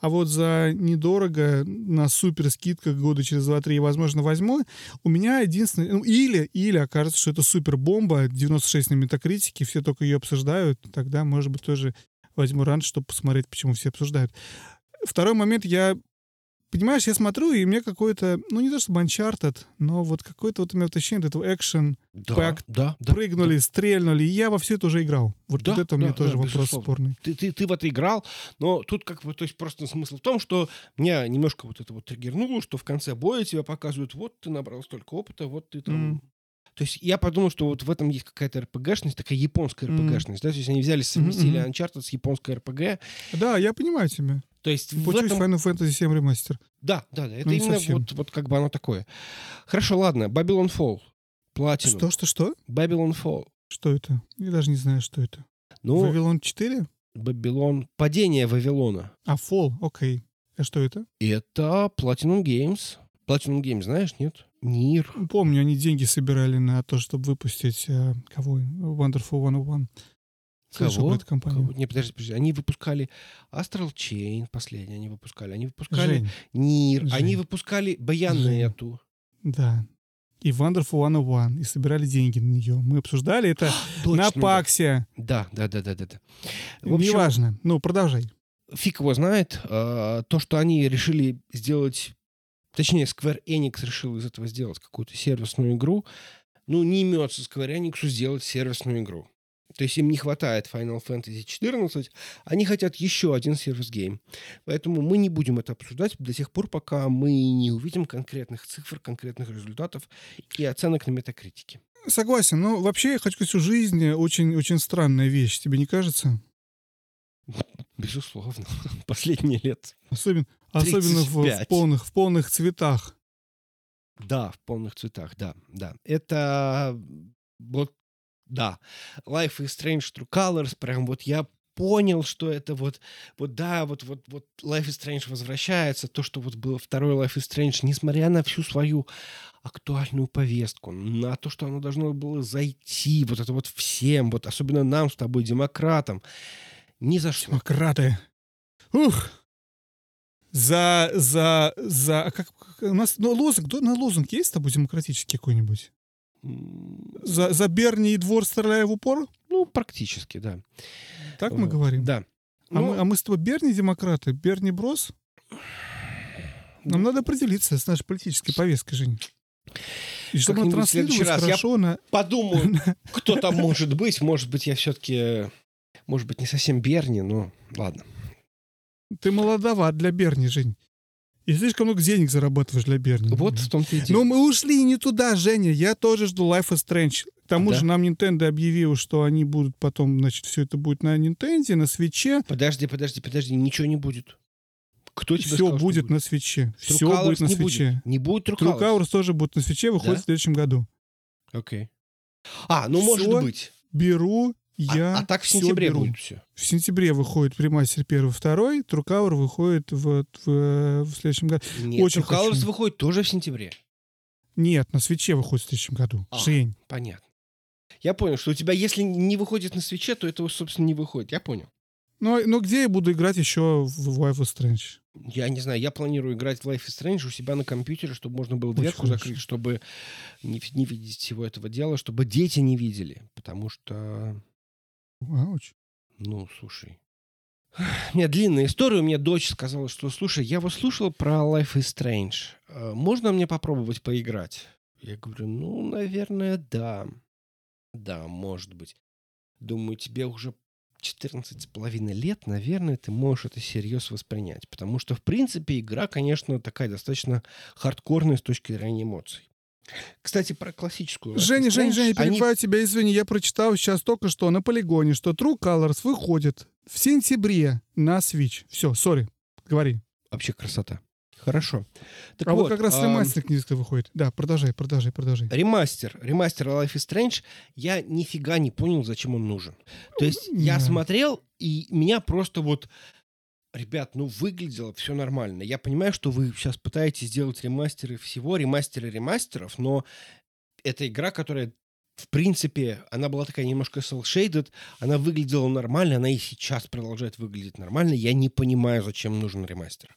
А вот за недорого, на супер скидках года через 2-3, возможно, возьму. У меня единственное... Ну, или, или окажется, что это супер бомба, 96 на метакритике, все только ее обсуждают. Тогда, может быть, тоже возьму раньше, чтобы посмотреть, почему все обсуждают. Второй момент, я Понимаешь, я смотрю, и мне какой-то, ну не то чтобы Uncharted, но вот какое-то вот у меня вот ощущение этого экшен, Да, пэк, да, да. прыгнули, стрельнули, и я во все это уже играл. Вот, Да, вот это у меня да, тоже да, вопрос безусловно. спорный. Ты, ты, ты в это играл, но тут как бы, то есть просто смысл в том, что меня немножко вот это вот триггернуло, что в конце боя тебя показывают, вот ты набрал столько опыта, вот ты там... Мгм. То есть я подумал, что вот в этом есть какая-то РПГшность, такая японская. РПГшность, да, то есть они взяли, совместили мгм. Uncharted с японской РПГ, Да, я понимаю тебя. то есть Получилось этом... Final Fantasy 7 ремастер. Да, да, да, это Ну, именно совсем. вот, вот как бы оно такое. Хорошо, ладно, Babylon Fall, Platinum. Что, что, что? Babylon Fall. Что это? Я даже не знаю, что это. Ну, Вавилон 4? Babylon, падение Вавилона. А, Fall, окей. А что это? Это Platinum Games. Platinum Games, знаешь, нет? Нир. Помню, они деньги собирали на то, чтобы выпустить э, кого? Wonderful 101. Слышал Кого? про эту компанию. Кого? Не, подожди, подожди. Они выпускали Astral Chain, последний они выпускали. Они выпускали Жень, Нир. Они Жень. выпускали Баян Жень. эту. да. И Wonderful 101. И собирали деньги на нее. Мы обсуждали это на Точно, Паксе. Да, да, да, да, да. да. В общем, Неважно. Ну, продолжай. фиг его знает. А, То, что они решили сделать... Точнее, Square Enix решил из этого сделать какую-то сервисную игру. Ну, не имется Square Enix сделать сервисную игру. То есть им не хватает Final Fantasy 14, они хотят еще один сервис-гейм. Поэтому мы не будем это обсуждать до тех пор, пока мы не увидим конкретных цифр, конкретных результатов и оценок на метакритике. Согласен. Но вообще, я хочу что жизнь очень-очень странная вещь. Тебе не кажется? Безусловно. Последние лет. Особенно, особенно в, в 35. полных, в полных цветах. Да, в полных цветах, да, да. Это вот, да, Life is Strange True Colors, прям вот я понял, что это вот, вот да, вот, вот, вот Life is Strange возвращается, то, что вот было второй Life is Strange, несмотря на всю свою актуальную повестку, на то, что оно должно было зайти, вот это вот всем, вот особенно нам с тобой, демократам, ни за что. Демократы. Ух! За, за, за... а Как, у нас ну, лозунг, да, на лозунг есть с тобой демократический какой-нибудь? За, за Берни и двор стреляя в упор? Ну, практически, да. Так мы Вот, говорим? Да. А, Ну, мы, а мы с тобой Берни демократы, Берни Брос? Нам надо определиться с нашей политической повесткой, Жень. И чтобы она транслировалась раз. Я хорошо на... подумаю, кто там может быть. Может быть, я все-таки... Может быть, не совсем Берни, но ладно. Ты молодоват для Берни, Жень. И слишком много денег зарабатываешь для Берни. Вот в том-то и дело. Но мы ушли не туда, Женя. Я тоже жду Life is Strange. К тому Да? же нам Nintendo объявил, что они будут потом, значит, все это будет на Nintendo, на свече. Подожди, подожди, подожди, ничего не будет. Кто тебе Все сказал, что будет на свече. Все будет на не свече. Будет. Не будет Colors. Colors тоже будет на свече, выходит Да? в следующем году. Окей. А, ну может Всё. быть. Беру я. а, так в сентябре беру. будет все. В сентябре выходит ремастер первый, второй. Color выходит в, в, в следующем году. Нет, Очень хочу. выходит тоже в сентябре. Нет, на свече выходит в следующем году. А. Жень. Понятно. Я понял, что у тебя, если не выходит на свече, то этого, собственно, не выходит. Я понял. Ну, ну где я буду играть еще в Life is Strange? Я не знаю, я планирую играть в Life is Strange у себя на компьютере, чтобы можно было Очень дверку хорошо. закрыть, чтобы не, не видеть всего этого дела, чтобы дети не видели. Потому что, Ауч. ну, слушай. У меня длинная история. У меня дочь сказала, что, слушай, я вот слушала про Life is Strange. Э, Можно мне попробовать поиграть? Я говорю, ну, наверное, да. Да, может быть. Думаю, тебе уже 14 с половиной лет, наверное, ты можешь это всерьез воспринять. Потому что, в принципе, игра, конечно, такая достаточно хардкорная с точки зрения эмоций. Кстати, про классическую. Женя, Женя, Женя, они- перебиваю тебя, извини, я прочитал сейчас только что на полигоне, что True Colors выходит в сентябре на Switch. Все, сори, говори. Вообще красота. Хорошо. Так а вот, как раз ам, ремастер книжка выходит. Да, продолжай, продолжай, продолжай. Ремастер. Ремастер Life is Strange. Я нифига не понял, зачем он нужен. То есть я Да. смотрел, и меня просто вот... Ребят, ну выглядело все нормально. Я понимаю, что вы сейчас пытаетесь сделать ремастеры всего, ремастеры ремастеров, но это игра, которая в принципе, она была такая немножко cel-shaded, она выглядела нормально, она и сейчас продолжает выглядеть нормально. Я не понимаю, зачем нужен ремастер.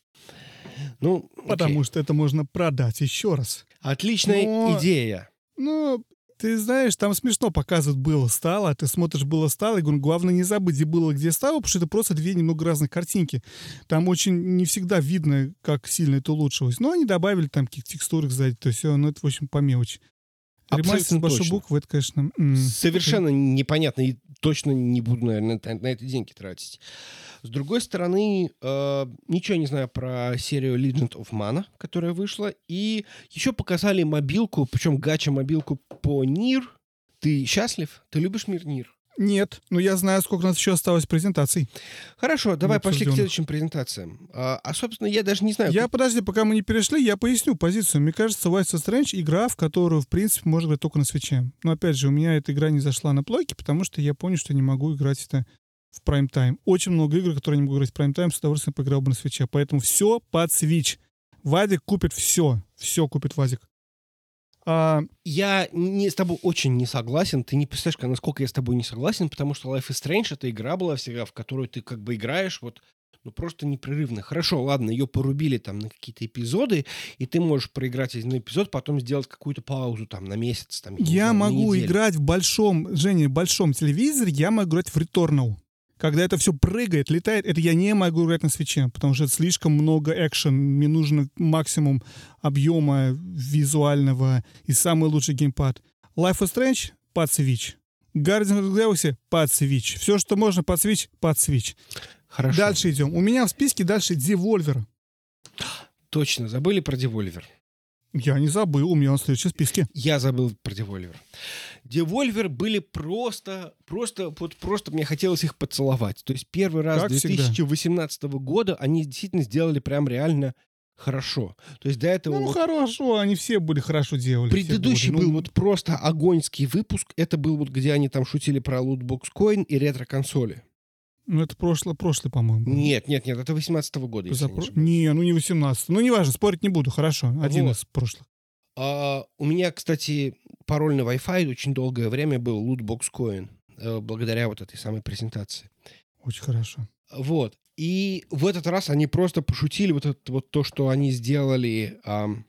Ну, окей. Потому что это можно продать еще раз. Отличная Но- идея. Ну, ты знаешь, там смешно показывать было, стало, а ты смотришь было, стало, и говорю, главное не забыть, где было, где стало, потому что это просто две немного разных картинки. Там очень не всегда видно, как сильно это улучшилось. Но они добавили там каких-то текстурок сзади, то есть, ну, это, в общем, по мелочи. Ремастер с Абсолютно большой буквы, это, конечно... Совершенно непонятно и точно не буду, наверное, на, на это деньги тратить. С другой стороны, э, ничего не знаю про серию Legend of Mana, которая вышла. И еще показали мобилку, причем гача-мобилку по Нир. Ты счастлив? Ты любишь мир Нир? Нет, но я знаю, сколько у нас еще осталось презентаций. Хорошо, давай пошли к следующим презентациям. А, а, собственно, я даже не знаю. Я, подожди, пока мы не перешли, я поясню позицию. Мне кажется, Life is Strange — игра, в которую, в принципе, можно играть только на свече. Но, опять же, у меня эта игра не зашла на плойке, потому что я понял, что не могу играть это в прайм-тайм. Очень много игр, которые не могу играть в прайм-тайм, с удовольствием поиграл бы на свече. Поэтому все под свич. Вадик купит все. Все купит Вадик. А, Я не, с тобой очень не согласен. Ты не представляешь, насколько я с тобой не согласен, потому что Life is Strange — это игра была всегда, в которую ты как бы играешь вот ну, просто непрерывно. Хорошо, ладно, ее порубили там на какие-то эпизоды, и ты можешь проиграть один эпизод, потом сделать какую-то паузу там на месяц. Там, я знаю, на могу играть в большом, Женя, большом телевизоре, я могу играть в Returnal. Когда это все прыгает, летает, это я не могу играть на свече, потому что это слишком много экшен. Мне нужно максимум объема визуального и самый лучший геймпад. Life is Strange под свич. Guardians of the Galaxy под свич. Все, что можно под свич, под свич. Хорошо. Дальше идем. У меня в списке дальше Devolver. Точно, забыли про Devolver. Я не забыл, у меня он в следующем списке. Я забыл про Devolver. Devolver были просто, просто, вот просто мне хотелось их поцеловать. То есть первый раз Как 2018 года они действительно сделали прям реально хорошо. То есть до этого Ну, вот хорошо, они все были хорошо делали. предыдущий были. был Ну, вот просто огоньский выпуск. Это был вот, где они там шутили про лутбокс коин и ретро-консоли. Ну, это прошлое, прошлое, по-моему. Нет, нет, нет, это 18 года, если я не. Не, ну не 18. Ну, неважно, спорить не буду, хорошо. Один Вот. из прошлых. А, у меня, кстати, пароль на Wi-Fi очень долгое время был Lootbox Coin, э, благодаря вот этой самой презентации. Очень хорошо. Вот. И в этот раз они просто пошутили вот это вот то, что они сделали. ам,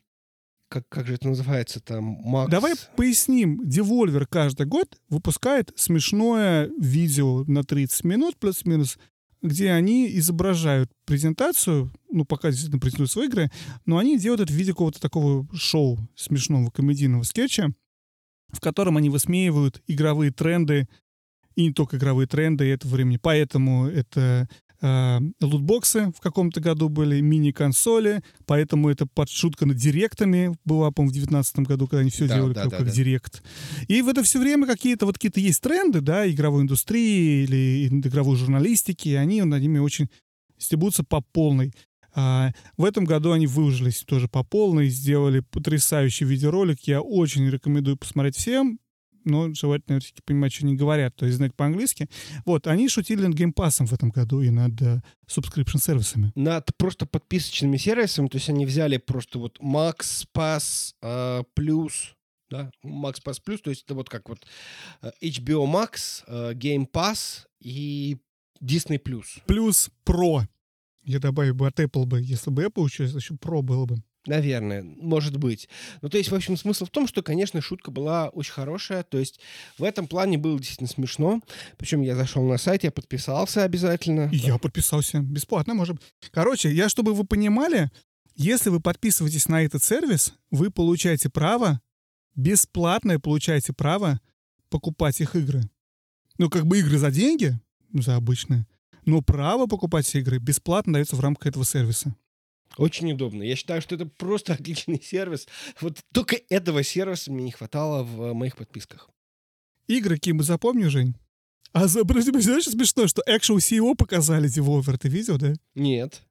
как, как же это называется там? Макс. Давай поясним. Devolver каждый год выпускает смешное видео на 30 минут плюс-минус, где они изображают презентацию, ну, пока действительно презентуют свои игры, но они делают это в виде какого-то такого шоу смешного комедийного скетча, в котором они высмеивают игровые тренды, и не только игровые тренды этого времени. Поэтому это э, лутбоксы в каком-то году были, мини-консоли, поэтому это подшутка над директами была, по-моему, в 2019 году, когда они все Да, делали да, как, да, как да. директ. И в это все время какие-то вот какие-то есть тренды, да, игровой индустрии или игровой журналистики, и они над ними очень стебутся по полной. А, в этом году они выжились тоже по полной, сделали потрясающий видеоролик. Я очень рекомендую посмотреть всем, но желательно все-таки понимать, что они говорят, то есть знать по-английски. Вот, они шутили над геймпасом в этом году и над э, subscription-сервисами. Над просто подписочными сервисами, то есть они взяли просто вот Max Pass э, плюс, да, Max Pass плюс, то есть это вот как вот э, HBO Max, Game Pass и Disney плюс. Плюс Pro. Я добавил бы от Apple бы, если бы Apple учился, еще Pro было бы. Наверное, может быть. Ну, то есть, в общем, смысл в том, что, конечно, шутка была очень хорошая. То есть, в этом плане было действительно смешно. Причем я зашел на сайт, я подписался обязательно. Я подписался. Бесплатно, может быть. Короче, я, чтобы вы понимали, если вы подписываетесь на этот сервис, вы получаете право, бесплатное получаете право покупать их игры. Ну, как бы игры за деньги, за обычные, но право покупать игры бесплатно дается в рамках этого сервиса. Очень удобно. Я считаю, что это просто отличный сервис. Вот только этого сервиса мне не хватало в э, моих подписках. Игры, мы запомню, Жень? А за, подожди, знаешь, смешно, что Actual CEO показали Devolver, ты видел, да? Нет.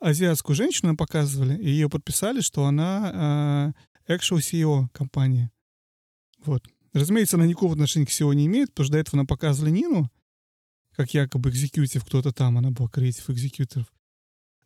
азиатскую женщину показывали, и ее подписали, что она э, actual CEO компании. Вот. Разумеется, она никакого отношения к SEO не имеет, потому что до этого нам показывали Нину, как якобы экзекьютив кто-то там, она была креатив экзекьютив.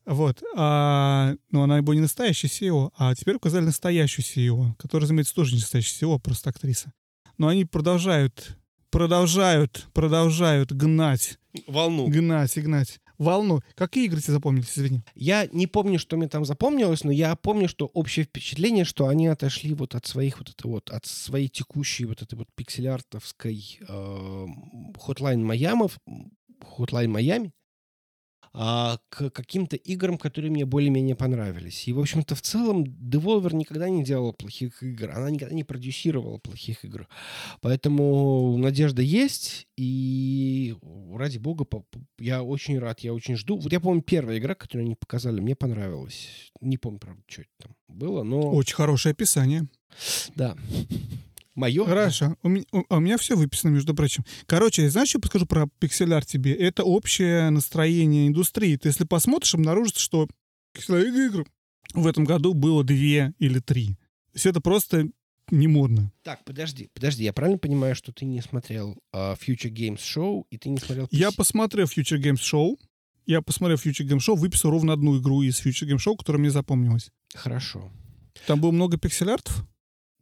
Вот. А, но она была не настоящая SEO, а теперь указали настоящую SEO, которая, разумеется, тоже не настоящая SEO, а просто актриса. Но они продолжают, продолжают, продолжают гнать, Волну. гнать и гнать волну. Какие игры тебе запомнились, извини? Я не помню, что мне там запомнилось, но я помню, что общее впечатление, что они отошли вот от своих вот это вот, от своей текущей вот этой вот пиксель-артовской э, Hotline Miami, Hotline Miami, а, к каким-то играм, которые мне более-менее понравились. И, в общем-то, в целом, Devolver никогда не делала плохих игр. Она никогда не продюсировала плохих игр. Поэтому надежда есть. И, ради бога, я очень рад, я очень жду. Вот я помню, первая игра, которую они показали, мне понравилась. Не помню, правда, что это там было, но... Очень хорошее описание. Да. Мое? Хорошо. У меня, у, а у меня все выписано, между прочим. Короче, знаешь, что я подскажу про пиксель тебе? Это общее настроение индустрии. Ты если посмотришь, обнаружится, что пиксель игр в этом году было две или три. То есть это просто не модно. Так, подожди, подожди. Я правильно понимаю, что ты не смотрел а, Future Games Show, и ты не смотрел... Я PC? посмотрел Future Games Show. Я посмотрел Future Games Show, выписал ровно одну игру из Future Games Show, которая мне запомнилась. Хорошо. Там было много пиксель-артов.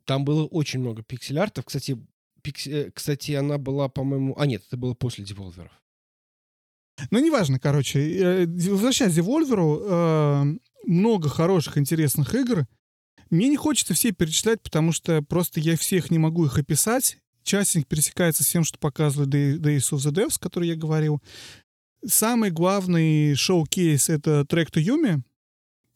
Там было очень много пиксель-артов. Кстати, пикс- э, кстати, она была, по-моему... А, нет, это было после Devolver. Ну, неважно, короче. Э, Возвращаясь к Devolver, э, много хороших, интересных игр. Мне не хочется все перечислять, потому что просто я всех не могу их описать. Часть них пересекается с тем, что показывали Day- Days of the Devs, который я говорил. Самый главный шоу-кейс — это Track to Yumi.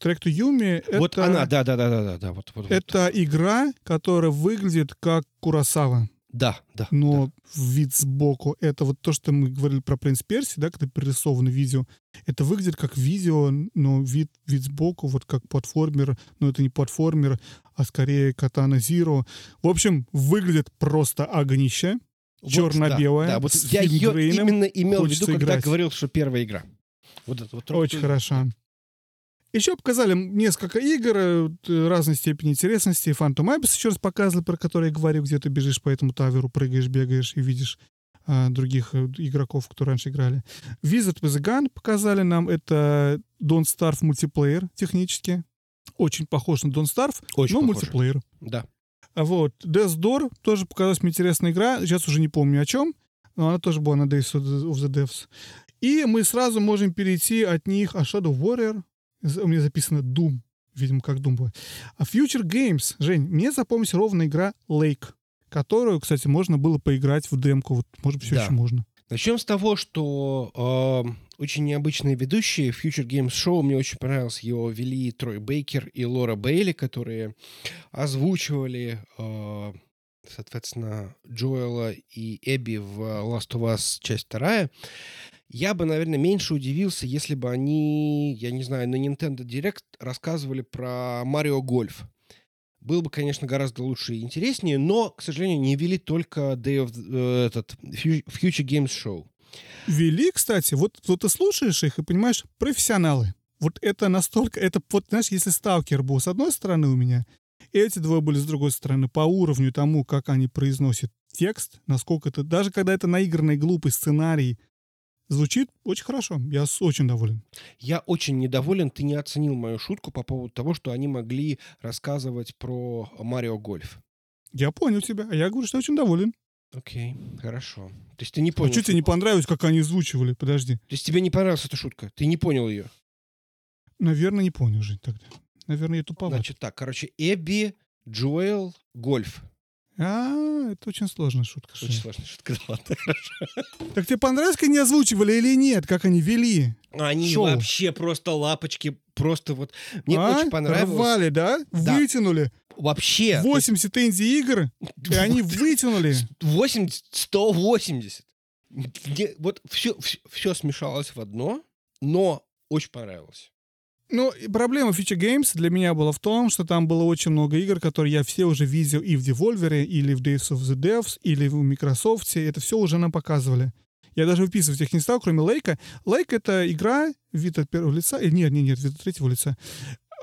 Track to Yumi — Вот это, она, да-да-да-да-да. Вот, вот, вот. это игра, которая выглядит как Курасава. Да, да. но в вид сбоку. Это вот то, что мы говорили про Принц Перси, да, когда перерисовано видео. Это выглядит как видео, но вид, вид сбоку, вот как платформер, но это не платформер, а скорее Катана Зиро. В общем, выглядит просто огнище. Вот, черно-белая, Да, да, вот с я ее именно имел в виду, когда играть. говорил, что первая игра. Вот это вот. Очень хорошо. Еще показали несколько игр э, э, разной степени интересности. Phantom Abyss еще раз показывали, про который я говорил, где ты бежишь по этому таверу, прыгаешь, бегаешь и видишь а, других э, игроков, кто раньше играли. Wizard with a Gun показали нам. Это Don't Starve мультиплеер технически. Очень похож на Don't Starve, Очень но похоже. мультиплеер. Да. А Вот. Death Door тоже показалась мне интересная игра. Сейчас уже не помню о чем, но она тоже была на Days of the, Devs. И мы сразу можем перейти от них, а Shadow Warrior, у меня записано Doom, видимо, как Doom будет. А Future Games, Жень, мне запомнилась ровно игра Lake, которую, кстати, можно было поиграть в демку, вот, может быть, все Да. еще можно. Начнем с того, что э, очень необычные ведущие Future Games Show, мне очень понравилось, его вели Трой Бейкер и Лора Бейли, которые озвучивали, э, соответственно, Джоэла и Эбби в Last of Us часть вторая. Я бы, наверное, меньше удивился, если бы они, я не знаю, на Nintendo Direct рассказывали про Марио Гольф. Было бы, конечно, гораздо лучше и интереснее, но, к сожалению, не вели только Day of, э, этот, Fu- Future Games Show. Вели, кстати, вот, вот ты слушаешь их и понимаешь, профессионалы. Вот это настолько, это вот, знаешь, если Сталкер был с одной стороны у меня, эти двое были с другой стороны, по уровню тому, как они произносят текст, насколько это, даже когда это наигранный глупый сценарий, звучит очень хорошо. Я очень доволен. Я очень недоволен, ты не оценил мою шутку по поводу того, что они могли рассказывать про Марио Гольф. Я понял тебя, а я говорю, что очень доволен. Окей, хорошо. То есть ты не А понял. что тебе не понравилось, как они озвучивали? Подожди. То есть тебе не понравилась эта шутка? Ты не понял ее? Наверное, не понял, Жень, тогда. Наверное, я туповат. Значит так, короче, Эбби, Джоэл, Гольф. А, это очень сложная шутка. Очень Жень. сложная шутка, да ладно, хорошо. Так тебе понравилось, как они озвучивали или нет? Как они вели? Они Шоу. вообще просто лапочки, просто вот... Мне А? очень понравилось. Рвали, да? Да. Вытянули. Вообще. 80 инди-игр, и они вытянули. 80, 180. Где- вот все, все, смешалось в одно, но очень понравилось. Ну, проблема Feature Games для меня была в том, что там было очень много игр, которые я все уже видел и в Devolver, или в Days of the Devs, или в Microsoft. Это все уже нам показывали. Я даже выписывать их не стал, кроме Лейка. Лейк — это игра вид от первого лица, э, нет, нет, нет, вид от третьего лица,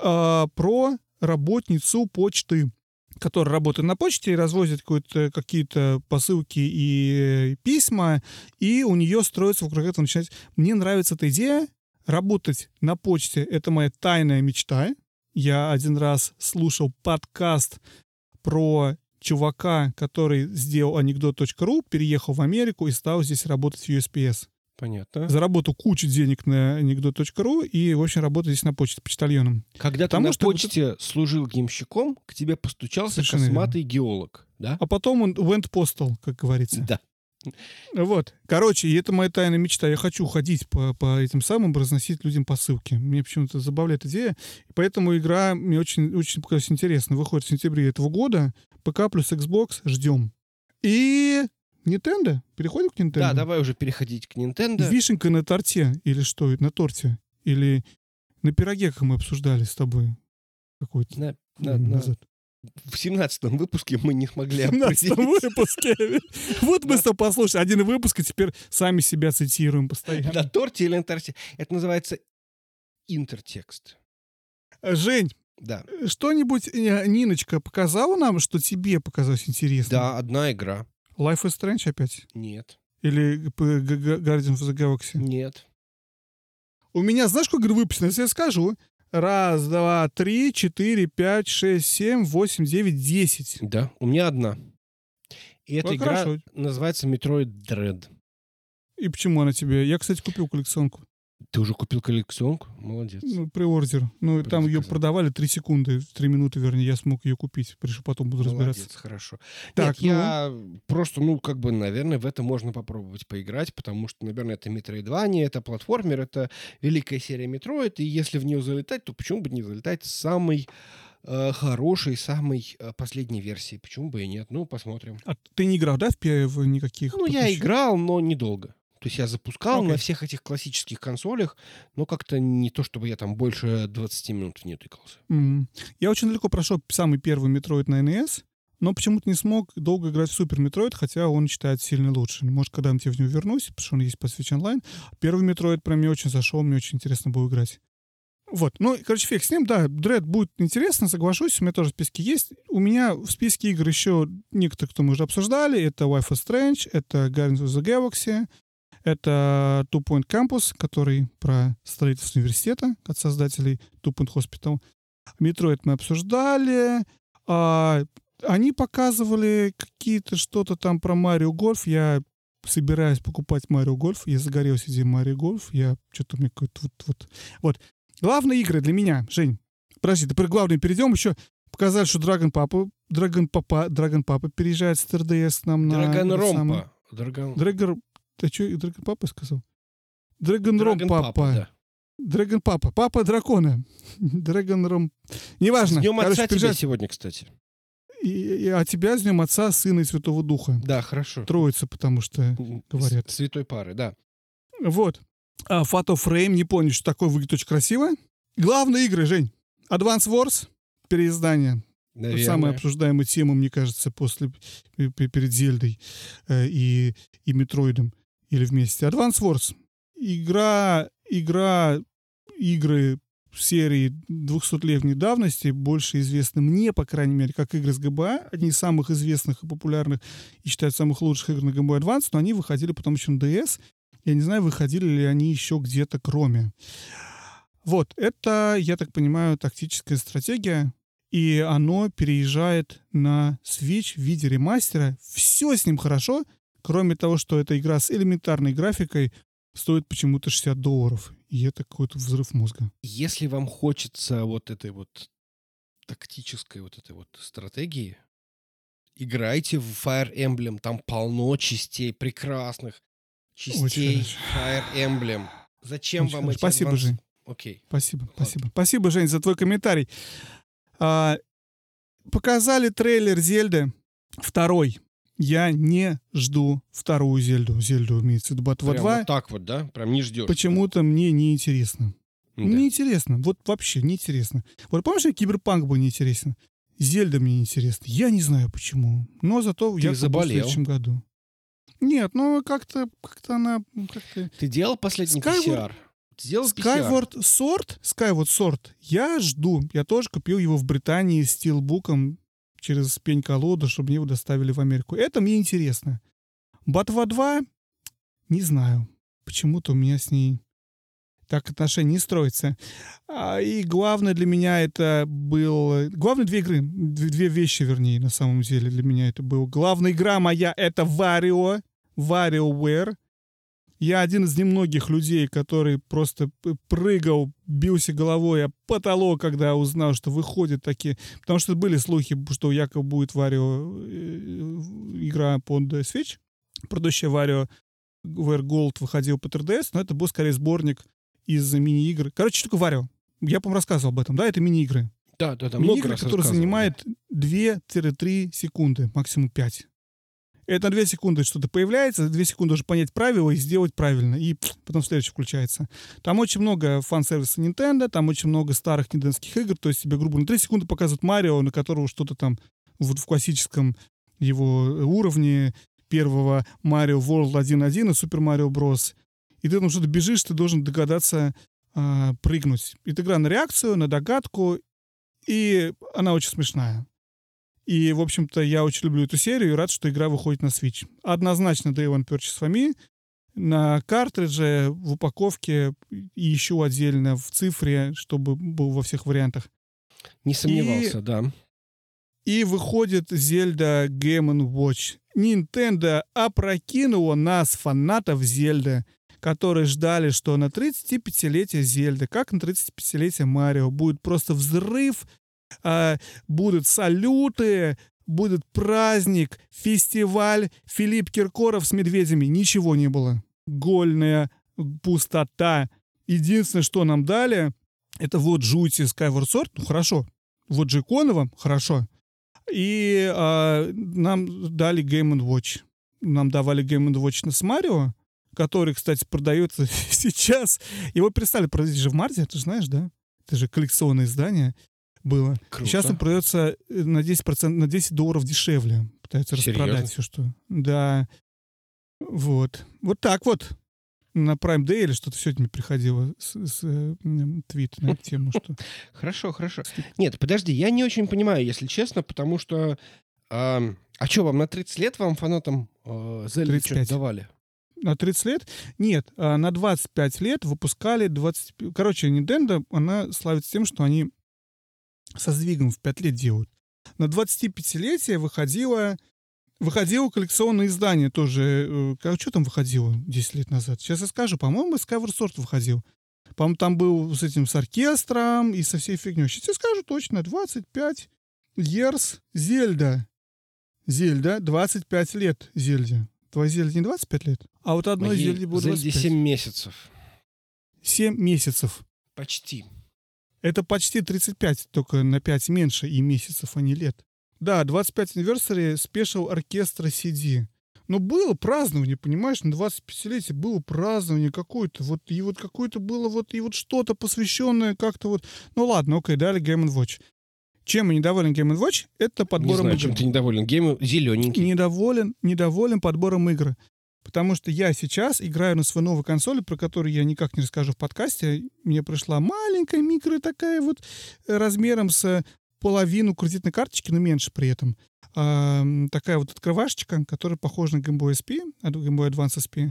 а, про работницу почты, которая работает на почте и развозит какие-то посылки и э, письма, и у нее строится вокруг этого начинать... Мне нравится эта идея, работать на почте — это моя тайная мечта. Я один раз слушал подкаст про чувака, который сделал анекдот.ру, переехал в Америку и стал здесь работать в USPS. Понятно. Заработал кучу денег на анекдот.ру и, в общем, работает здесь на почте почтальоном. Когда Потому ты на что вот почте служил геймщиком, к тебе постучался Совершенно косматый геолог, да? А потом он went postal, как говорится. Да. Вот. Короче, и это моя тайная мечта. Я хочу ходить по, по этим самым, разносить людям посылки. Мне почему-то забавляет идея. И поэтому игра мне очень, очень показалась интересна. Выходит в сентябре этого года. ПК плюс Xbox. Ждем. И Nintendo. Переходим к Nintendo. Да, давай уже переходить к Nintendo. Вишенка на торте. Или что? На торте. Или на пироге, как мы обсуждали с тобой. Какой-то На- на- назад. В семнадцатом выпуске мы не смогли 17 определить. выпуске. Вот мы с тобой послушали один выпуск, и теперь сами себя цитируем постоянно. На торте или на торте. Это называется интертекст. Жень, Да. что-нибудь э, Ниночка показала нам, что тебе показалось интересно? Да, одна игра. Life is Strange опять? Нет. Или Г- Guardians of the Galaxy? Нет. У меня, знаешь, сколько игр выпущено? Если я скажу. Раз, два, три, четыре, пять, шесть, семь, восемь, девять, десять. Да, у меня одна. И эта игра хорошо. называется Metroid Dread. И почему она тебе? Я, кстати, купил коллекционку. Ты уже купил коллекционку? Молодец. Ну, приордер. Ну, там ее продавали 3 секунды, 3 минуты, вернее, я смог ее купить. Пришло потом буду разбираться. Молодец, хорошо. Так, Нет, я просто, ну, как бы, наверное, в это можно попробовать поиграть, потому что, наверное, это Metroidvania, это платформер, это великая серия Metroid, и если в нее залетать, то почему бы не залетать с самой э, хорошей, самой э, последней версии? Почему бы и нет? Ну, посмотрим. А ты не играл, да, в, в никаких? Ну, я еще? играл, но недолго. То есть я запускал Окей. на всех этих классических консолях, но как-то не то, чтобы я там больше 20 минут в нее тыкался. Мгм. Я очень далеко прошел самый первый Metroid на NES, но почему-то не смог долго играть в Super Metroid, хотя он считается сильно лучше. Может, когда-нибудь я в него вернусь, потому что он есть по Switch Online. Первый Metroid прям мне очень зашел, мне очень интересно было играть. Вот, ну, короче, фиг с ним, да, Dread будет интересно, соглашусь, у меня тоже в списке есть. У меня в списке игр еще некоторые, кто мы уже обсуждали, это Life is Strange, это Guardians of the Galaxy, это Two Point Campus, который про строительство университета от создателей Two Point Hospital. Метроид мы обсуждали. А, они показывали какие-то что-то там про Марио Гольф. Я собираюсь покупать Марио Гольф. Я загорелся идеей Марио Гольф. Я что-то мне какой-то вот, вот. Вот. Главные игры для меня, Жень. Подожди, теперь главное перейдем еще. Показали, что Драгон Папа, Драгон Папа, Драгон Папа переезжает с 3DS к нам на... Драгон Ромпа. Драгон... Драгон... Ты что, Драгон Папа сказал? Драгон Ром Папа. да. Драгон Папа. Папа дракона. Драгон Ром... Неважно. С Днем Короче, отца тебя переезжает- сегодня, кстати. И, и- а тебя с Днем Отца, Сына и Святого Духа. Да, хорошо. Троица, потому что... Говорят. с- Святой пары, да. Вот. А, Frame, не помню, что такое, выглядит очень красиво. Главные игры, Жень. Advance Wars, переиздание. Наверное. Самая обсуждаемая тема, мне кажется, после, пе- пе- перед Зельдой э, и, и Метроидом. Или вместе. Advance Wars. Игра, игра, игры серии 200-летней давности, больше известны мне, по крайней мере, как игры с ГБА, одни из самых известных и популярных, и считают самых лучших игр на Boy Advance, но они выходили потом еще на DS. Я не знаю, выходили ли они еще где-то кроме. Вот, это, я так понимаю, тактическая стратегия, и оно переезжает на Switch в виде ремастера. Все с ним хорошо, кроме того, что эта игра с элементарной графикой стоит почему-то 60 долларов. И это какой-то взрыв мозга. Если вам хочется вот этой вот тактической вот этой вот стратегии, играйте в Fire Emblem. Там полно частей, прекрасных частей Fire Emblem. Зачем Очень вам хорошо. эти Спасибо, адванс- Жень. Окей. Спасибо, спасибо. Спасибо, Жень, за твой комментарий. А, показали трейлер Зельды второй. Я не жду вторую Зельду. Зельду имеется в виду Батва Прям 2. вот так вот, да? Прям не ждешь. Почему-то мне не интересно. Да. Неинтересно. Вот вообще неинтересно. Вот помнишь, как Киберпанк был неинтересен? Зельда мне неинтересна. Я не знаю почему. Но зато Ты я куплю в заболел. следующем году. Нет, ну как-то как она как-то... Ты делал последний Skyward- PCR? Сделал? Skyward Sword, Skyward Sword, я жду. Я тоже купил его в Британии с стилбуком через пень-колоду, чтобы мне его доставили в Америку. Это мне интересно. Батва 2, не знаю. Почему-то у меня с ней так отношения не строятся. А, и главное для меня это был... Главное две игры. Две, вещи, вернее, на самом деле для меня это был. Главная игра моя — это Wario. WarioWare. Я один из немногих людей, который просто прыгал, бился головой о потолок, когда узнал, что выходят такие... Потому что были слухи, что якобы будет Варио игра под Switch. Предыдущая Варио Ware Gold выходил по 3DS, но это был скорее сборник из мини-игр. Короче, только Варио. Я, по-моему, рассказывал об этом. Да, это мини-игры. Да, да, да. Мини-игры, которые занимают 2-3 секунды, максимум 5. Это на 2 секунды что-то появляется, за 2 секунды уже понять правила и сделать правильно, и потом следующий включается. Там очень много фан-сервиса Nintendo, там очень много старых нинтендских игр, то есть тебе, грубо на 3 секунды показывают Марио, на которого что-то там вот в классическом его уровне первого Марио World 1.1 и Супер Марио Брос. И ты там что-то бежишь, ты должен догадаться а, прыгнуть. Это игра на реакцию, на догадку, и она очень смешная. И, в общем-то, я очень люблю эту серию и рад, что игра выходит на Switch. Однозначно Day One Purchase for me. На картридже, в упаковке и еще отдельно в цифре, чтобы был во всех вариантах. Не сомневался, да. И выходит Зельда Game Watch. Nintendo опрокинула нас, фанатов Зельды, которые ждали, что на 35-летие Зельды, как на 35-летие Марио, будет просто взрыв, будут салюты, будет праздник, фестиваль, Филипп Киркоров с медведями. Ничего не было. Гольная пустота. Единственное, что нам дали, это вот жути Skyward Sword, ну хорошо. Вот Джекона вам, хорошо. И а, нам дали Game Watch. Нам давали Game Watch с Марио, который, кстати, продается сейчас. Его перестали продавать же в марте, ты же знаешь, да? Это же коллекционное издание было. Круто. Сейчас он продается э, на 10%, на 10 долларов дешевле. Пытаются Серьезно? распродать все, что... Да. Вот. Вот так вот. На Prime Day или что-то сегодня мне приходило с, с, э, твит на эту тему, что... Хорошо, хорошо. Нет, подожди, я не очень понимаю, если честно, потому что... ам, а что, вам на 30 лет вам фанатам э, Зельды 35. что-то давали? На 30 лет? Нет, а на 25 лет выпускали 20... Короче, Nintendo, она славится тем, что они со сдвигом в 5 лет делают. На 25-летие выходила Выходило коллекционное издание тоже. э, как- Что там выходило 10 лет назад? Сейчас я скажу. По-моему, Skyward Sword выходил. По-моему, там был с этим, с оркестром и со всей фигней. Сейчас я скажу точно. 25 years Зельда. Зельда. 25 лет Зельде. Твоя Зельда не 25 лет? А вот одной Моей Зельде было Зельде 25. 7 месяцев. 7 месяцев. Почти. Это почти 35, только на 5 меньше и месяцев, а не лет. Да, 25 anniversary Special оркестра CD. Но было празднование, понимаешь, на 25-летие было празднование какое-то, вот, и вот какое-то было вот, и вот что-то посвященное как-то вот... Ну ладно, окей, дали Game Watch. Чем я недоволен Game Watch? Это Не подбором знаю, игр. чем ты недоволен. Гейм зелененький. Недоволен, недоволен подбором игры. Потому что я сейчас играю на своей новой консоли, про которую я никак не расскажу в подкасте. Мне пришла маленькая микро такая вот э, размером с половину кредитной карточки, но меньше при этом. А, такая вот открывашечка, которая похожа на Game Boy SP, а, Game Boy Advance SP.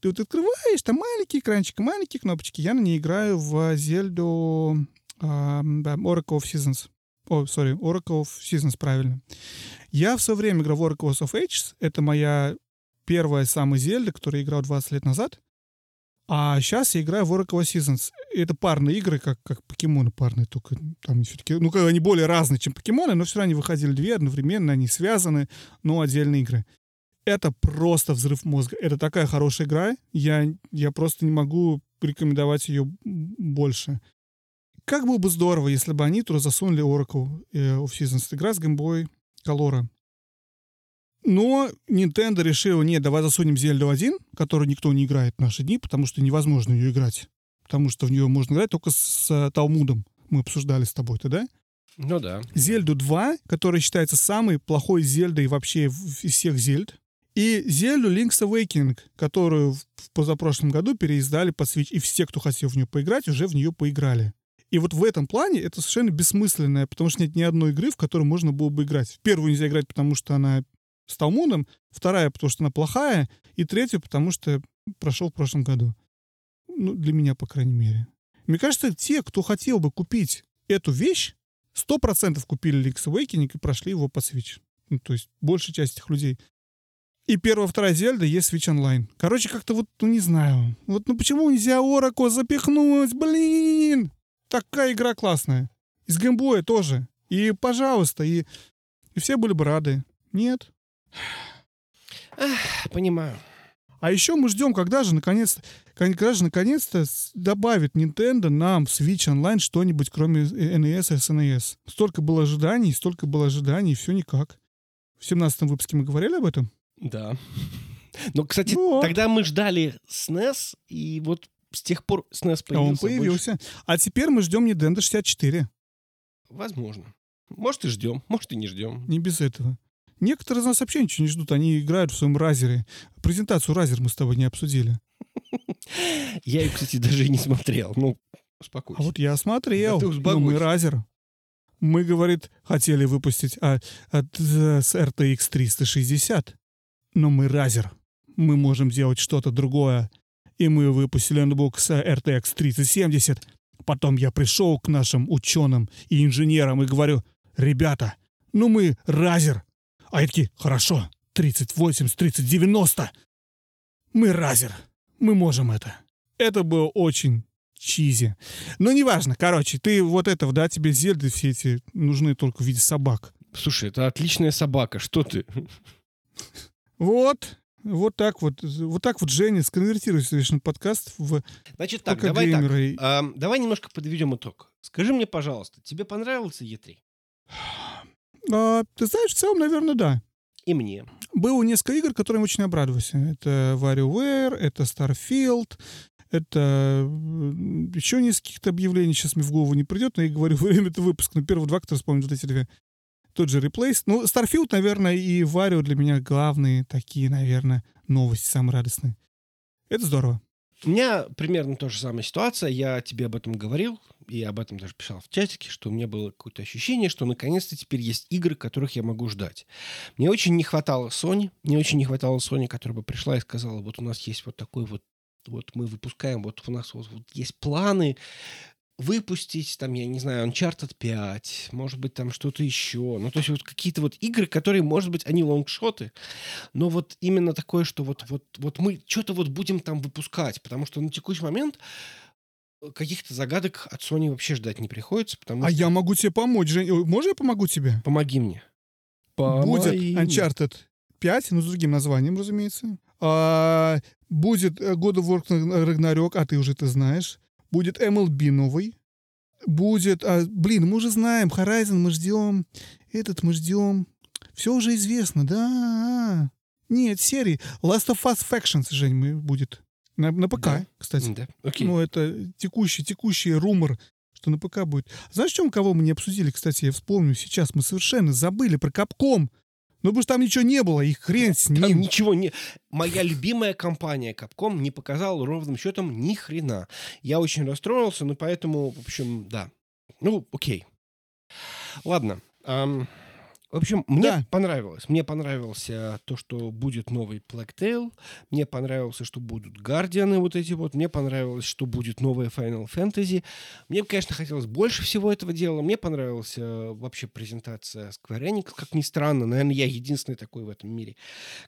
Ты вот открываешь, там маленький экранчик, маленькие кнопочки. Я на ней играю в Зельду а, Oracle of Seasons. О, sorry, Oracle of Seasons, правильно. Я в свое время играл в Oracle of Ages. Это моя первая самая Зельда, которую я играл 20 лет назад. А сейчас я играю в Oracle Seasons. Это парные игры, как, как покемоны парные, только там все-таки... Ну, они более разные, чем покемоны, но все равно они выходили две одновременно, они связаны, но отдельные игры. Это просто взрыв мозга. Это такая хорошая игра. Я, я просто не могу рекомендовать ее больше. Как было бы здорово, если бы они туда засунули Oracle э, of Seasons. Игра с Boy Color. Но Nintendo решила, нет, давай засунем Зельду 1, которую никто не играет в наши дни, потому что невозможно ее играть. Потому что в нее можно играть только с э, Талмудом. Мы обсуждали с тобой тогда. Ну да. Зельду 2, которая считается самой плохой Зельдой вообще из всех Зельд. И Зельду Link's Awakening, которую в позапрошлом году переиздали под Switch. И все, кто хотел в нее поиграть, уже в нее поиграли. И вот в этом плане это совершенно бессмысленное, потому что нет ни одной игры, в которую можно было бы играть. В первую нельзя играть, потому что она с Талмудом, вторая, потому что она плохая, и третью, потому что прошел в прошлом году. Ну, для меня, по крайней мере. Мне кажется, те, кто хотел бы купить эту вещь, сто процентов купили Link's Awakening и прошли его по Switch. Ну, то есть большая часть этих людей. И первая, вторая Зельда есть Switch Online. Короче, как-то вот, ну не знаю. Вот ну почему нельзя Oracle запихнуть? Блин! Такая игра классная. Из геймбоя тоже. И, пожалуйста, и, и все были бы рады. Нет. Понимаю. А еще мы ждем, когда же наконец когда же наконец-то добавит Nintendo нам в Switch Online что-нибудь, кроме NES и SNES. Столько было ожиданий, столько было ожиданий, и все никак. В 17 выпуске мы говорили об этом? Да. Но, кстати, Вот. тогда мы ждали SNES, и вот с тех пор SNES А он появился. больше. появился. А теперь мы ждем Nintendo 64. Возможно. Может, и ждем, может, и не ждем. Не без этого. Некоторые из нас вообще ничего не ждут. Они играют в своем разере. Презентацию разер мы с тобой не обсудили. Я ее, кстати, даже и не смотрел. Ну, успокойся. А вот я смотрел. Да ну, мы разер. Мы, говорит, хотели выпустить а, от, э, с RTX 360. Но мы разер. Мы можем делать что-то другое. И мы выпустили ноутбук с RTX 3070. Потом я пришел к нашим ученым и инженерам и говорю, ребята, ну мы разер. А они такие, хорошо, 3080, 3090. Мы разер. Мы можем это. Это было очень чизи. Но неважно, короче, ты вот этого, да, тебе зельды все эти нужны только в виде собак. Слушай, это отличная собака. Что ты? Вот, вот так вот, вот так вот Женя сконвертирует совершенно подкаст в Значит так, давай так. Ам, давай немножко подведем итог. Скажи мне, пожалуйста, тебе понравился E3? А, ты знаешь, в целом, наверное, да. И мне. Было несколько игр, которым очень обрадовался. Это WarioWare, это Starfield, это еще несколько объявлений сейчас мне в голову не придет, но я говорю, время это выпуск. Но первые два, которые вспомнил, вот эти две. Тот же Replace. Ну, Starfield, наверное, и Wario для меня главные такие, наверное, новости самые радостные. Это здорово. У меня примерно та же самая ситуация. Я тебе об этом говорил, и об этом даже писал в чатике, что у меня было какое-то ощущение, что наконец-то теперь есть игры, которых я могу ждать. Мне очень не хватало Sony. Мне очень не хватало Sony, которая бы пришла и сказала, вот у нас есть вот такой вот, вот мы выпускаем, вот у нас вот, вот есть планы, выпустить, там, я не знаю, Uncharted 5, может быть, там что-то еще. Ну, то есть вот какие-то вот игры, которые, может быть, они лонгшоты, но вот именно такое, что вот, вот, вот мы что-то вот будем там выпускать, потому что на текущий момент э, каких-то загадок от Sony вообще ждать не приходится, потому А что... я могу тебе помочь, Жень. Ой, Можно я помогу тебе? Помоги мне. Будет Помоги мне. Uncharted 5, ну, с другим названием, разумеется. А, будет э, God of War Ragnarok, а ты уже это знаешь. Будет MLB новый. Будет... а, блин, мы уже знаем. Horizon мы ждем. Этот мы ждем. Все уже известно, да. Нет, серии. Last of Us Factions, Жень, мы- будет. На, на ПК, Да. кстати. Да, окей. Ну, это текущий, текущий румор, что на ПК будет. Знаешь, в чем кого мы не обсудили, кстати, я вспомню сейчас. Мы совершенно забыли про Капком. Ну, потому что там ничего не было, и хрен с Там ним. ничего не... Моя любимая компания Capcom не показала ровным счетом ни хрена. Я очень расстроился, но поэтому, в общем, да. Ну, окей. Ладно. ам, в общем, мне Да. понравилось. Мне понравился то, что будет новый Plague Tale. Мне понравилось, что будут Гардианы вот эти вот. Мне понравилось, что будет новая Final Fantasy. Мне, конечно, хотелось больше всего этого дела. Мне понравилась э, вообще презентация Square Enix, как ни странно. Наверное, я единственный такой в этом мире,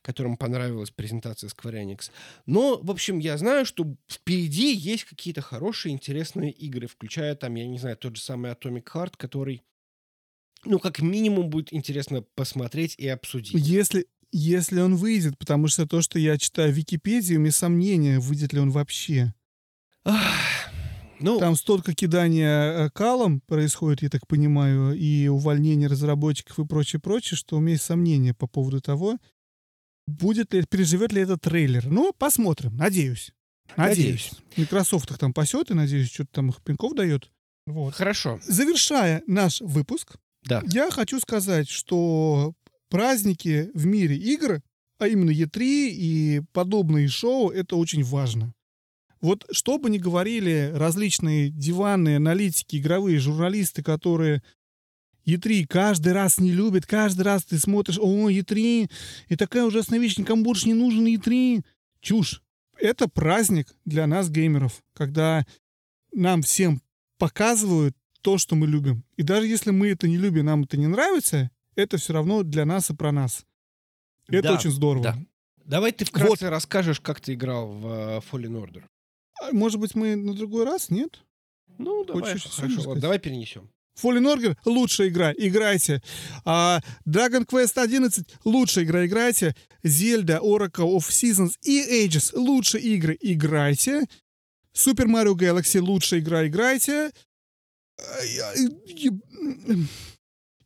которому понравилась презентация Square Enix. Но, в общем, я знаю, что впереди есть какие-то хорошие, интересные игры, включая там, я не знаю, тот же самый Atomic Heart, который, ну, как минимум, будет интересно посмотреть и обсудить. Если, если он выйдет, потому что то, что я читаю в Википедии, у меня сомнения, выйдет ли он вообще. Ах, Ну, Там столько кидания э, калом происходит, я так понимаю, и увольнение разработчиков и прочее, прочее, что у меня есть сомнения по поводу того, будет ли, переживет ли этот трейлер. Ну, посмотрим, надеюсь. Надеюсь. Microsoft их там пасет, и, надеюсь, что-то там их пинков дает. Вот. хорошо. Завершая наш выпуск, Да. я хочу сказать, что праздники в мире игр, а именно E3 и подобные шоу, это очень важно. Вот что бы ни говорили различные диванные аналитики, игровые журналисты, которые E3 каждый раз не любят, каждый раз ты смотришь, о, E3, и такая ужасная вещь, никому больше не нужен E3. Чушь. Это праздник для нас, геймеров, когда нам всем показывают то, что мы любим. И даже если мы это не любим, нам это не нравится, это все равно для нас и про нас. Это Да, очень здорово. да. Давай ты вкратце расскажешь, как ты играл в э, Fallen Order. А Может быть, мы на другой раз, нет? Ну, давай, Хочешь хорошо, сказать? давай перенесем. Fallen Order — лучшая игра, играйте. А, Dragon Quest 11 — лучшая игра, играйте. Zelda, Oracle of Seasons и Ages — лучшие игры, играйте. Super Mario Galaxy — лучшая игра, играйте.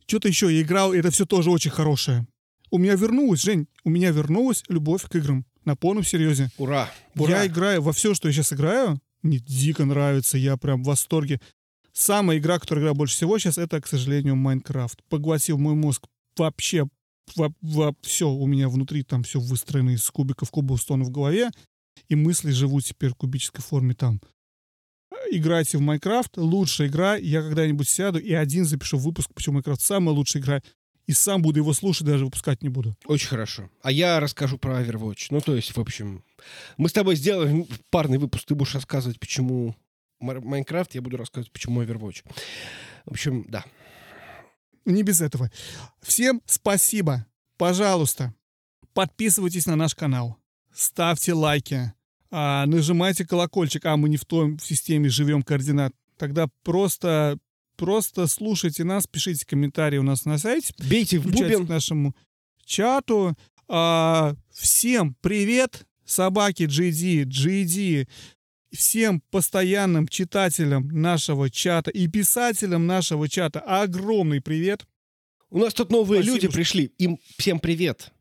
Что-то еще я играл, и это все тоже очень хорошее. У меня вернулась, Жень, у меня вернулась любовь к играм. На полном серьезе. Ура! Ура! Я играю во все, что я сейчас играю. Мне дико нравится, я прям в восторге. Самая игра, которую играю больше всего сейчас, это, к сожалению, Майнкрафт. Поглотил мой мозг вообще во, все у меня внутри там все выстроено из кубиков кубоустона в голове, и мысли живут теперь в кубической форме там. Играйте в Майнкрафт, лучшая игра. Я когда-нибудь сяду и один запишу выпуск, почему Майнкрафт самая лучшая игра. И сам буду его слушать, даже выпускать не буду. Очень хорошо. А я расскажу про Overwatch. Ну, то есть, в общем, мы с тобой сделаем парный выпуск. Ты будешь рассказывать, почему Майнкрафт, я буду рассказывать, почему Overwatch. В общем, да. Не без этого. Всем спасибо. Пожалуйста, подписывайтесь на наш канал. Ставьте лайки. А, нажимайте колокольчик. А мы не в том в системе живем координат. Тогда просто, просто слушайте нас, пишите комментарии у нас на сайте. Бейте в бубен. к нашему чату. А, всем привет, собаки GD, GD. Всем постоянным читателям нашего чата и писателям нашего чата огромный привет. У нас тут новые Спасибо, люди что- пришли. Им всем привет.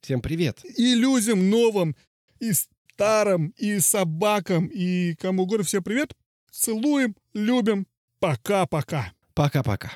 Всем привет. И людям новым, и старым, и собакам, и кому угодно. Всем привет. Целуем, любим. Пока-пока. Пока-пока.